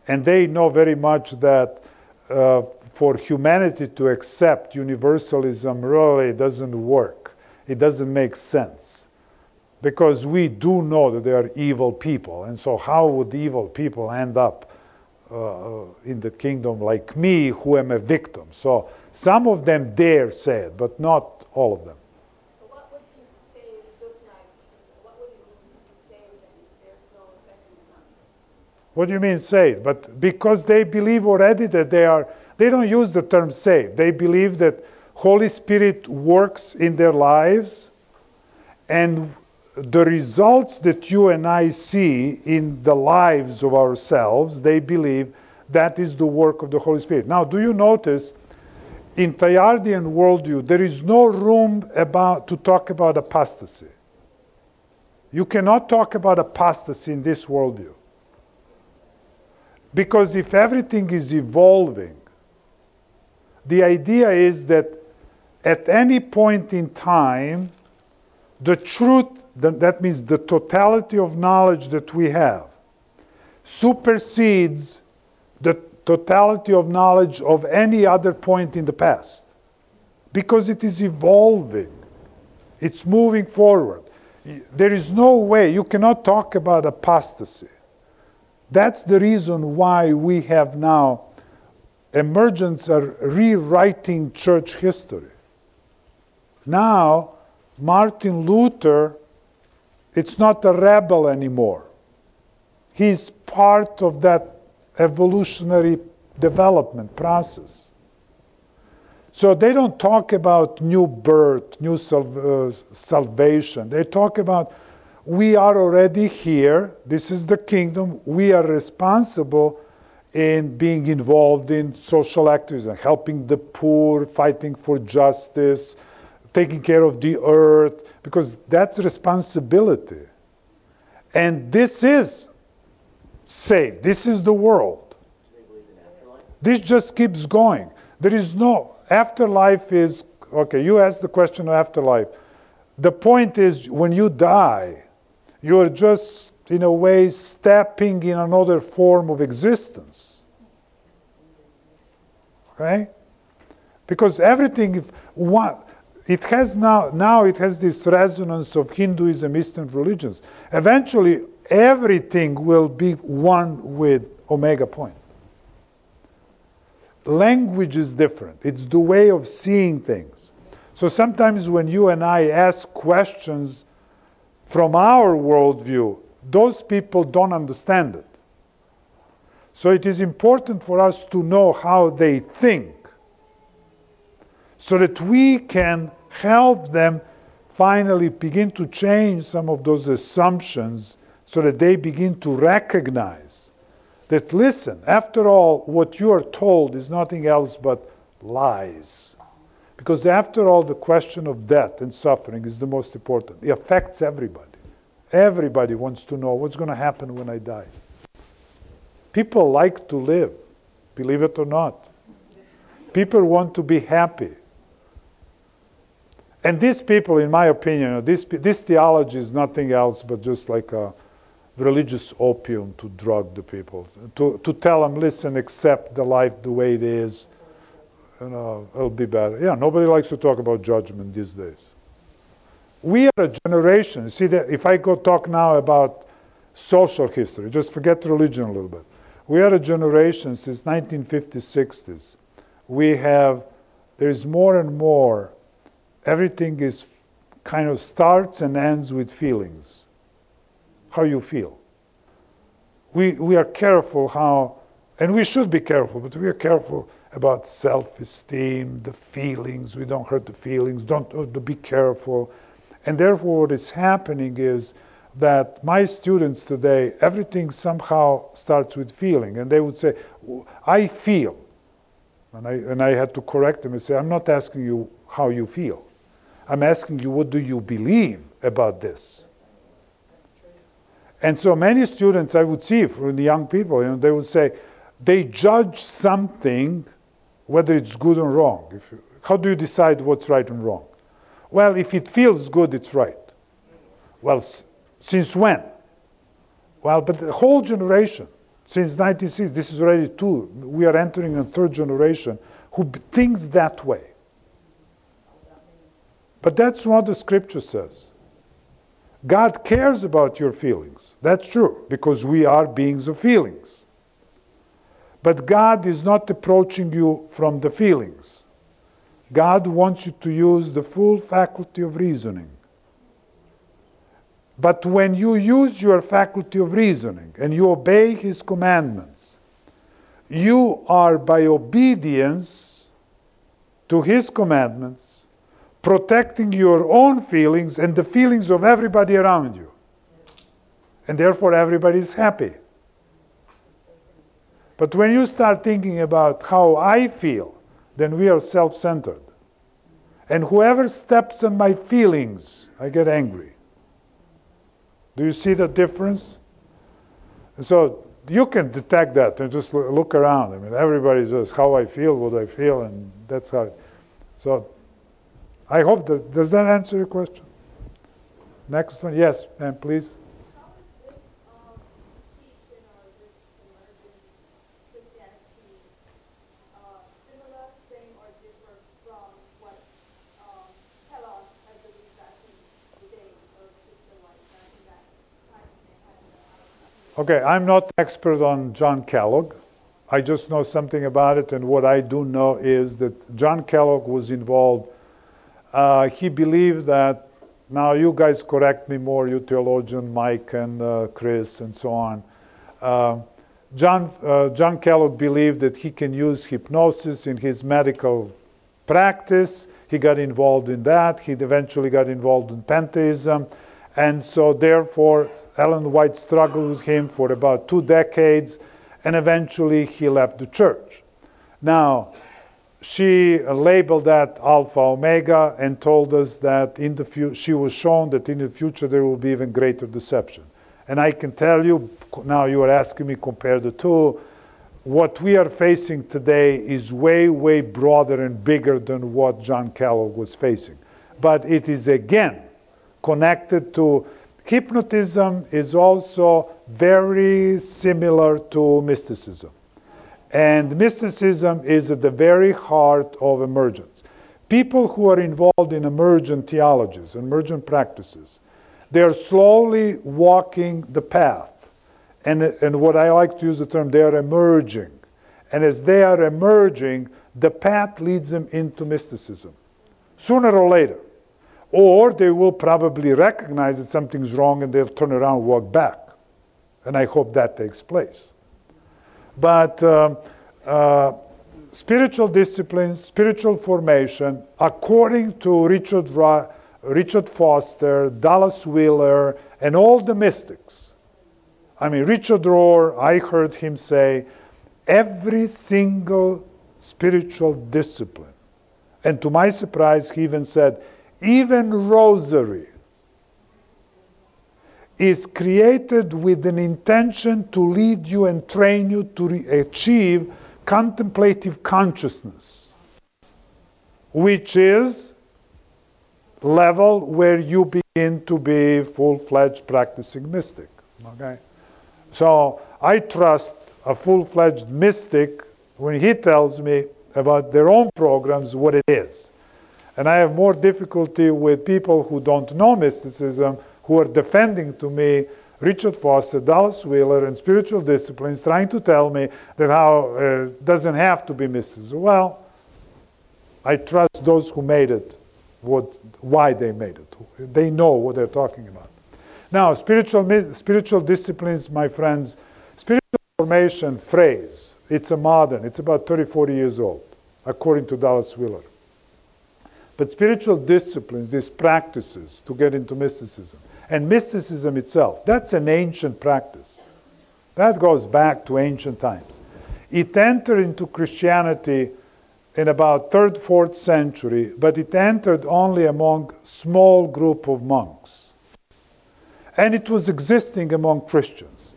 and they know very much that. Uh, for humanity to accept universalism really doesn't work. It doesn't make sense. Because we do know that there are evil people. And so, how would evil people end up Uh, uh, in the kingdom like me who am a victim. So some of them dare say it, but not all of them. what would you say look like? What would you say there's no second coming? What do you mean saved? But because they believe already that they are, they don't use the term saved. They believe that Holy Spirit works in their lives and the results that you and I see in the lives of ourselves, they believe that is the work of the Holy Spirit. Now, do you notice in Teilhardian worldview, there is no room about, to talk about apostasy. You cannot talk about apostasy in this worldview. Because if everything is evolving, the idea is that at any point in time, the truth that means the totality of knowledge that we have supersedes the totality of knowledge of any other point in the past because it is evolving. It's moving forward. There is no way you cannot talk about apostasy. That's the reason why we have now emergence are rewriting church history. Now martin luther it's not a rebel anymore. He's part of that evolutionary development process. So they don't talk about new birth, new sal- uh, salvation. They talk about we are already here. This is the kingdom. We are responsible in being involved in social activism, helping the poor, fighting for justice, taking care of the earth, because that's responsibility. And this is saved. This is the world. This just keeps going. There is no afterlife is okay, you asked the question of afterlife. The point is when you die, you are just in a way stepping in another form of existence. Okay? Because everything, if one, it has now, now it has this resonance of Hinduism, Eastern religions. Eventually, everything will be one with Omega point. language is different, it's the way of seeing things. So sometimes when you and I ask questions from our worldview, those people don't understand it. So it is important for us to know how they think so that we can help them finally begin to change some of those assumptions so that they begin to recognize that, listen, after all, what you are told is nothing else but lies. Because after all, the question of death and suffering is the most important. It affects everybody. Everybody wants to know what's going to happen when I die. People like to live, believe it or not. People want to be happy. And these people, in my opinion, this, this theology is nothing else but just like a religious opium to drug the people, to, to tell them, listen, accept the life the way it is, you know, it'll be better. Yeah, nobody likes to talk about judgment these days. We are a generation, see that if I go talk now about social history, just forget religion a little bit. We are a generation since 1950s, 60s. We have, there's more and more, everything is kind of starts and ends with feelings. How you feel. We, we are careful how, and we should be careful, but we are careful about self esteem, the feelings. We don't hurt the feelings, don't uh, be careful. And therefore, what is happening is that my students today, everything somehow starts with feeling. And they would say, I feel. And I, and I had to correct them and say, I'm not asking you how you feel. I'm asking you, what do you believe about this? And so many students I would see from the young people, you know, they would say, they judge something whether it's good or wrong. You, how do you decide what's right and wrong? Well, if it feels good, it's right. Well, since when? Well, but the whole generation, since 1960, this is already two, we are entering a third generation who thinks that way. But that's what the scripture says. God cares about your feelings. That's true, because we are beings of feelings. But God is not approaching you from the feelings. God wants you to use the full faculty of reasoning. But when you use your faculty of reasoning and you obey His commandments, you are by obedience to His commandments protecting your own feelings and the feelings of everybody around you. And therefore, everybody is happy. But when you start thinking about how I feel, then we are self centered. And whoever steps on my feelings, I get angry. Do you see the difference? so you can detect that and just look around. I mean, everybody says how I feel, what I feel, and that's how. So I hope that does that answer your question. Next one, yes, ma'am, please. Okay, I'm not expert on John Kellogg. I just know something about it, and what I do know is that John Kellogg was involved. Uh, he believed that, now you guys correct me more, you theologian, Mike and uh, Chris, and so on. Uh, John, John Kellogg believed that he can use hypnosis in his medical practice. He got involved in that. He eventually got involved in pantheism. And so, therefore, Ellen White struggled with him for about two decades, and eventually he left the church. Now, she labeled that Alpha Omega and told us that in the fu- she was shown that in the future there will be even greater deception. And I can tell you, now you are asking me compare the two, what we are facing today is way, way broader and bigger than what John Kellogg was facing. But it is again connected to hypnotism is also very similar to mysticism. And mysticism is at the very heart of emergence. People who are involved in emergent theologies, emergent practices, they are slowly walking the path. And, and what I like to use the term, they are emerging. and as they are emerging, the path leads them into mysticism, sooner or later. Or they will probably recognize that something's wrong and they'll turn around and walk back. And I hope that takes place. But um, uh, spiritual disciplines, spiritual formation, according to Richard, Ra- Richard Foster, Dallas Willard, and all the mystics. I mean, Richard Rohr, I heard him say, every single spiritual discipline. And to my surprise, he even said, even rosary is created with an intention to lead you and train you to re- achieve contemplative consciousness, which is level where you begin to be full-fledged practicing mystic. Okay, so I trust a full-fledged mystic when he tells me about their own programs what it is. And I have more difficulty with people who don't know mysticism who are defending to me Richard Foster, Dallas Willard, and spiritual disciplines, trying to tell me that how uh, doesn't have to be mysticism. Well, I trust those who made it, what, why they made it. They know what they're talking about. Now, spiritual, spiritual disciplines, my friends, spiritual formation phrase, it's a modern, it's about 30, 40 years old, according to Dallas Willard. But spiritual disciplines, these practices to get into mysticism, and mysticism itself, that's an ancient practice. That goes back to ancient times. It entered into Christianity in about 3rd, 4th century, but it entered only among small group of monks. And it was existing among Christians.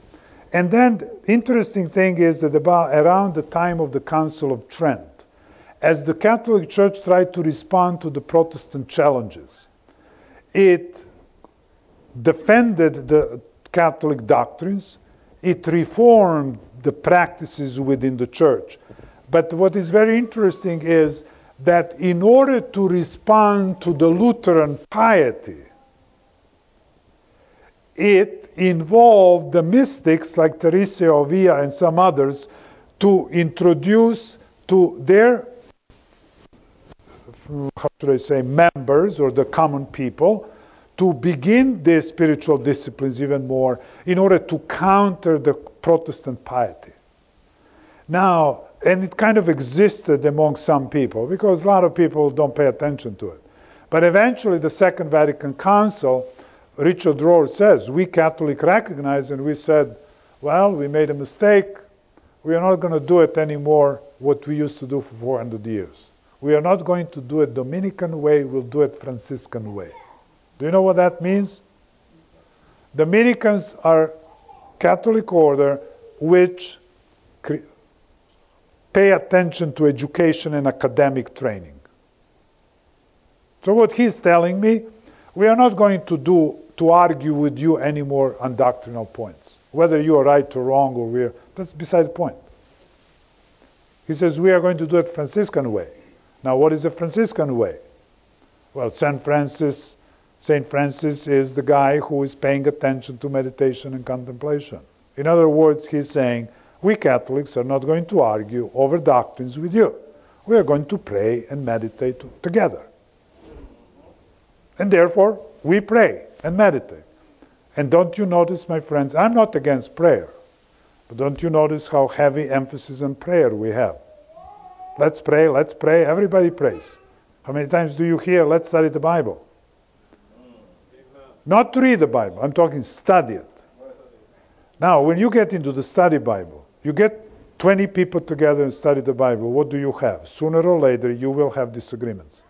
And then the interesting thing is that about around the time of the Council of Trent, as the Catholic Church tried to respond to the Protestant challenges, it defended the Catholic doctrines, it reformed the practices within the church. But what is very interesting is that in order to respond to the Lutheran piety, it involved the mystics like Teresa of Avila and some others to introduce to their, how should I say, members or the common people to begin the spiritual disciplines even more in order to counter the Protestant piety. Now, and it kind of existed among some people because a lot of people don't pay attention to it. But eventually, the Second Vatican Council, Richard Rohr says, we Catholic recognize and we said, well, we made a mistake. We are not going to do it anymore what we used to do for 400 years. We are not going to do it Dominican way, we'll do it Franciscan way. Do you know what that means? Dominicans are Catholic order which pay attention to education and academic training. So what he's telling me, we are not going to do to argue with you anymore on doctrinal points. Whether you are right or wrong or we're that's beside the point. He says we are going to do it Franciscan way. Now what is the Franciscan way? Well, St. Francis St. Francis is the guy who is paying attention to meditation and contemplation. In other words, he's saying, we Catholics are not going to argue over doctrines with you. We are going to pray and meditate together. And therefore, we pray and meditate. And don't you notice, my friends, I'm not against prayer, but don't you notice how heavy emphasis on prayer we have? Let's pray, let's pray, everybody prays. How many times do you hear, let's study the Bible? Not to read the Bible, I'm talking study it. Now, when you get into the study Bible, you get 20 people together and study the Bible, what do you have? Sooner or later, you will have disagreements.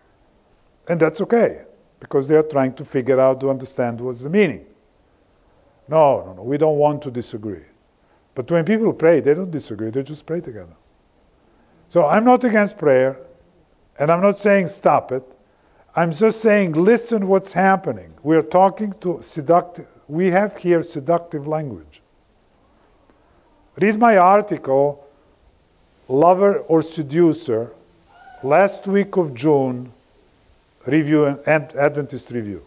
And that's okay, because they are trying to figure out to understand what's the meaning. No, no, no, we don't want to disagree. But when people pray, they don't disagree, they just pray together. So I'm not against prayer, and I'm not saying stop it. I'm just saying, listen what's happening. We are talking to seductive, we have here seductive language. Read my article, Lover or Seducer, last week of June, review and Adventist Review.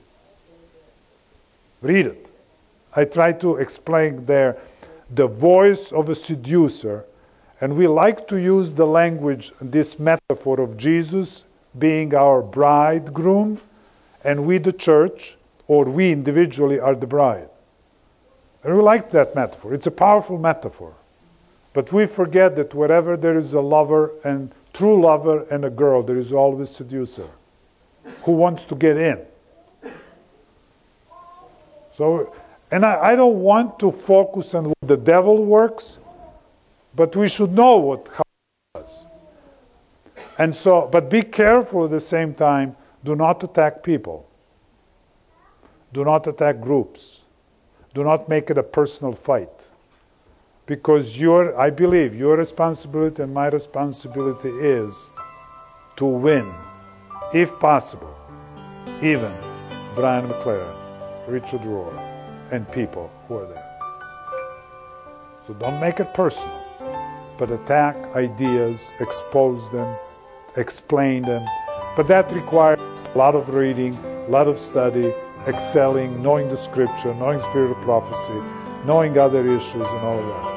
Read it. I try to explain there the voice of a seducer And we like to use the language, this metaphor of Jesus being our bridegroom, and we, the church, or we individually, are the bride. And we like that metaphor. It's a powerful metaphor. But we forget that wherever there is a lover and true lover and a girl, there is always seducer who wants to get in. So, and I, I don't want to focus on what the devil works, but we should know what. And so, but be careful at the same time. Do not attack people. Do not attack groups. Do not make it a personal fight. Because your, I believe, your responsibility and my responsibility is to win, if possible, even Brian McLaren, Richard Rohr, and people who are there. So don't make it personal, but attack ideas, expose them, explain them. But that requires a lot of reading, a lot of study, excelling, knowing the scripture, knowing spirit of prophecy, knowing other issues, and all of that.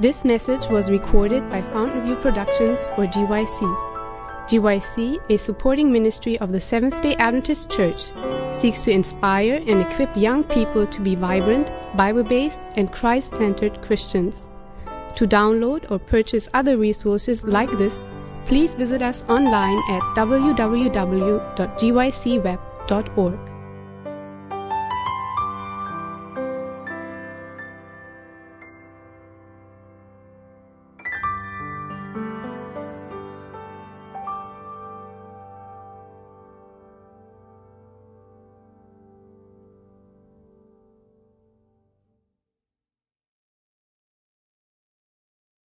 This message was recorded by Fountain View Productions for GYC. GYC, a supporting ministry of the Seventh day Adventist Church, seeks to inspire and equip young people to be vibrant, Bible based, and Christ centered Christians. To download or purchase other resources like this, please visit us online at www.gycweb.org.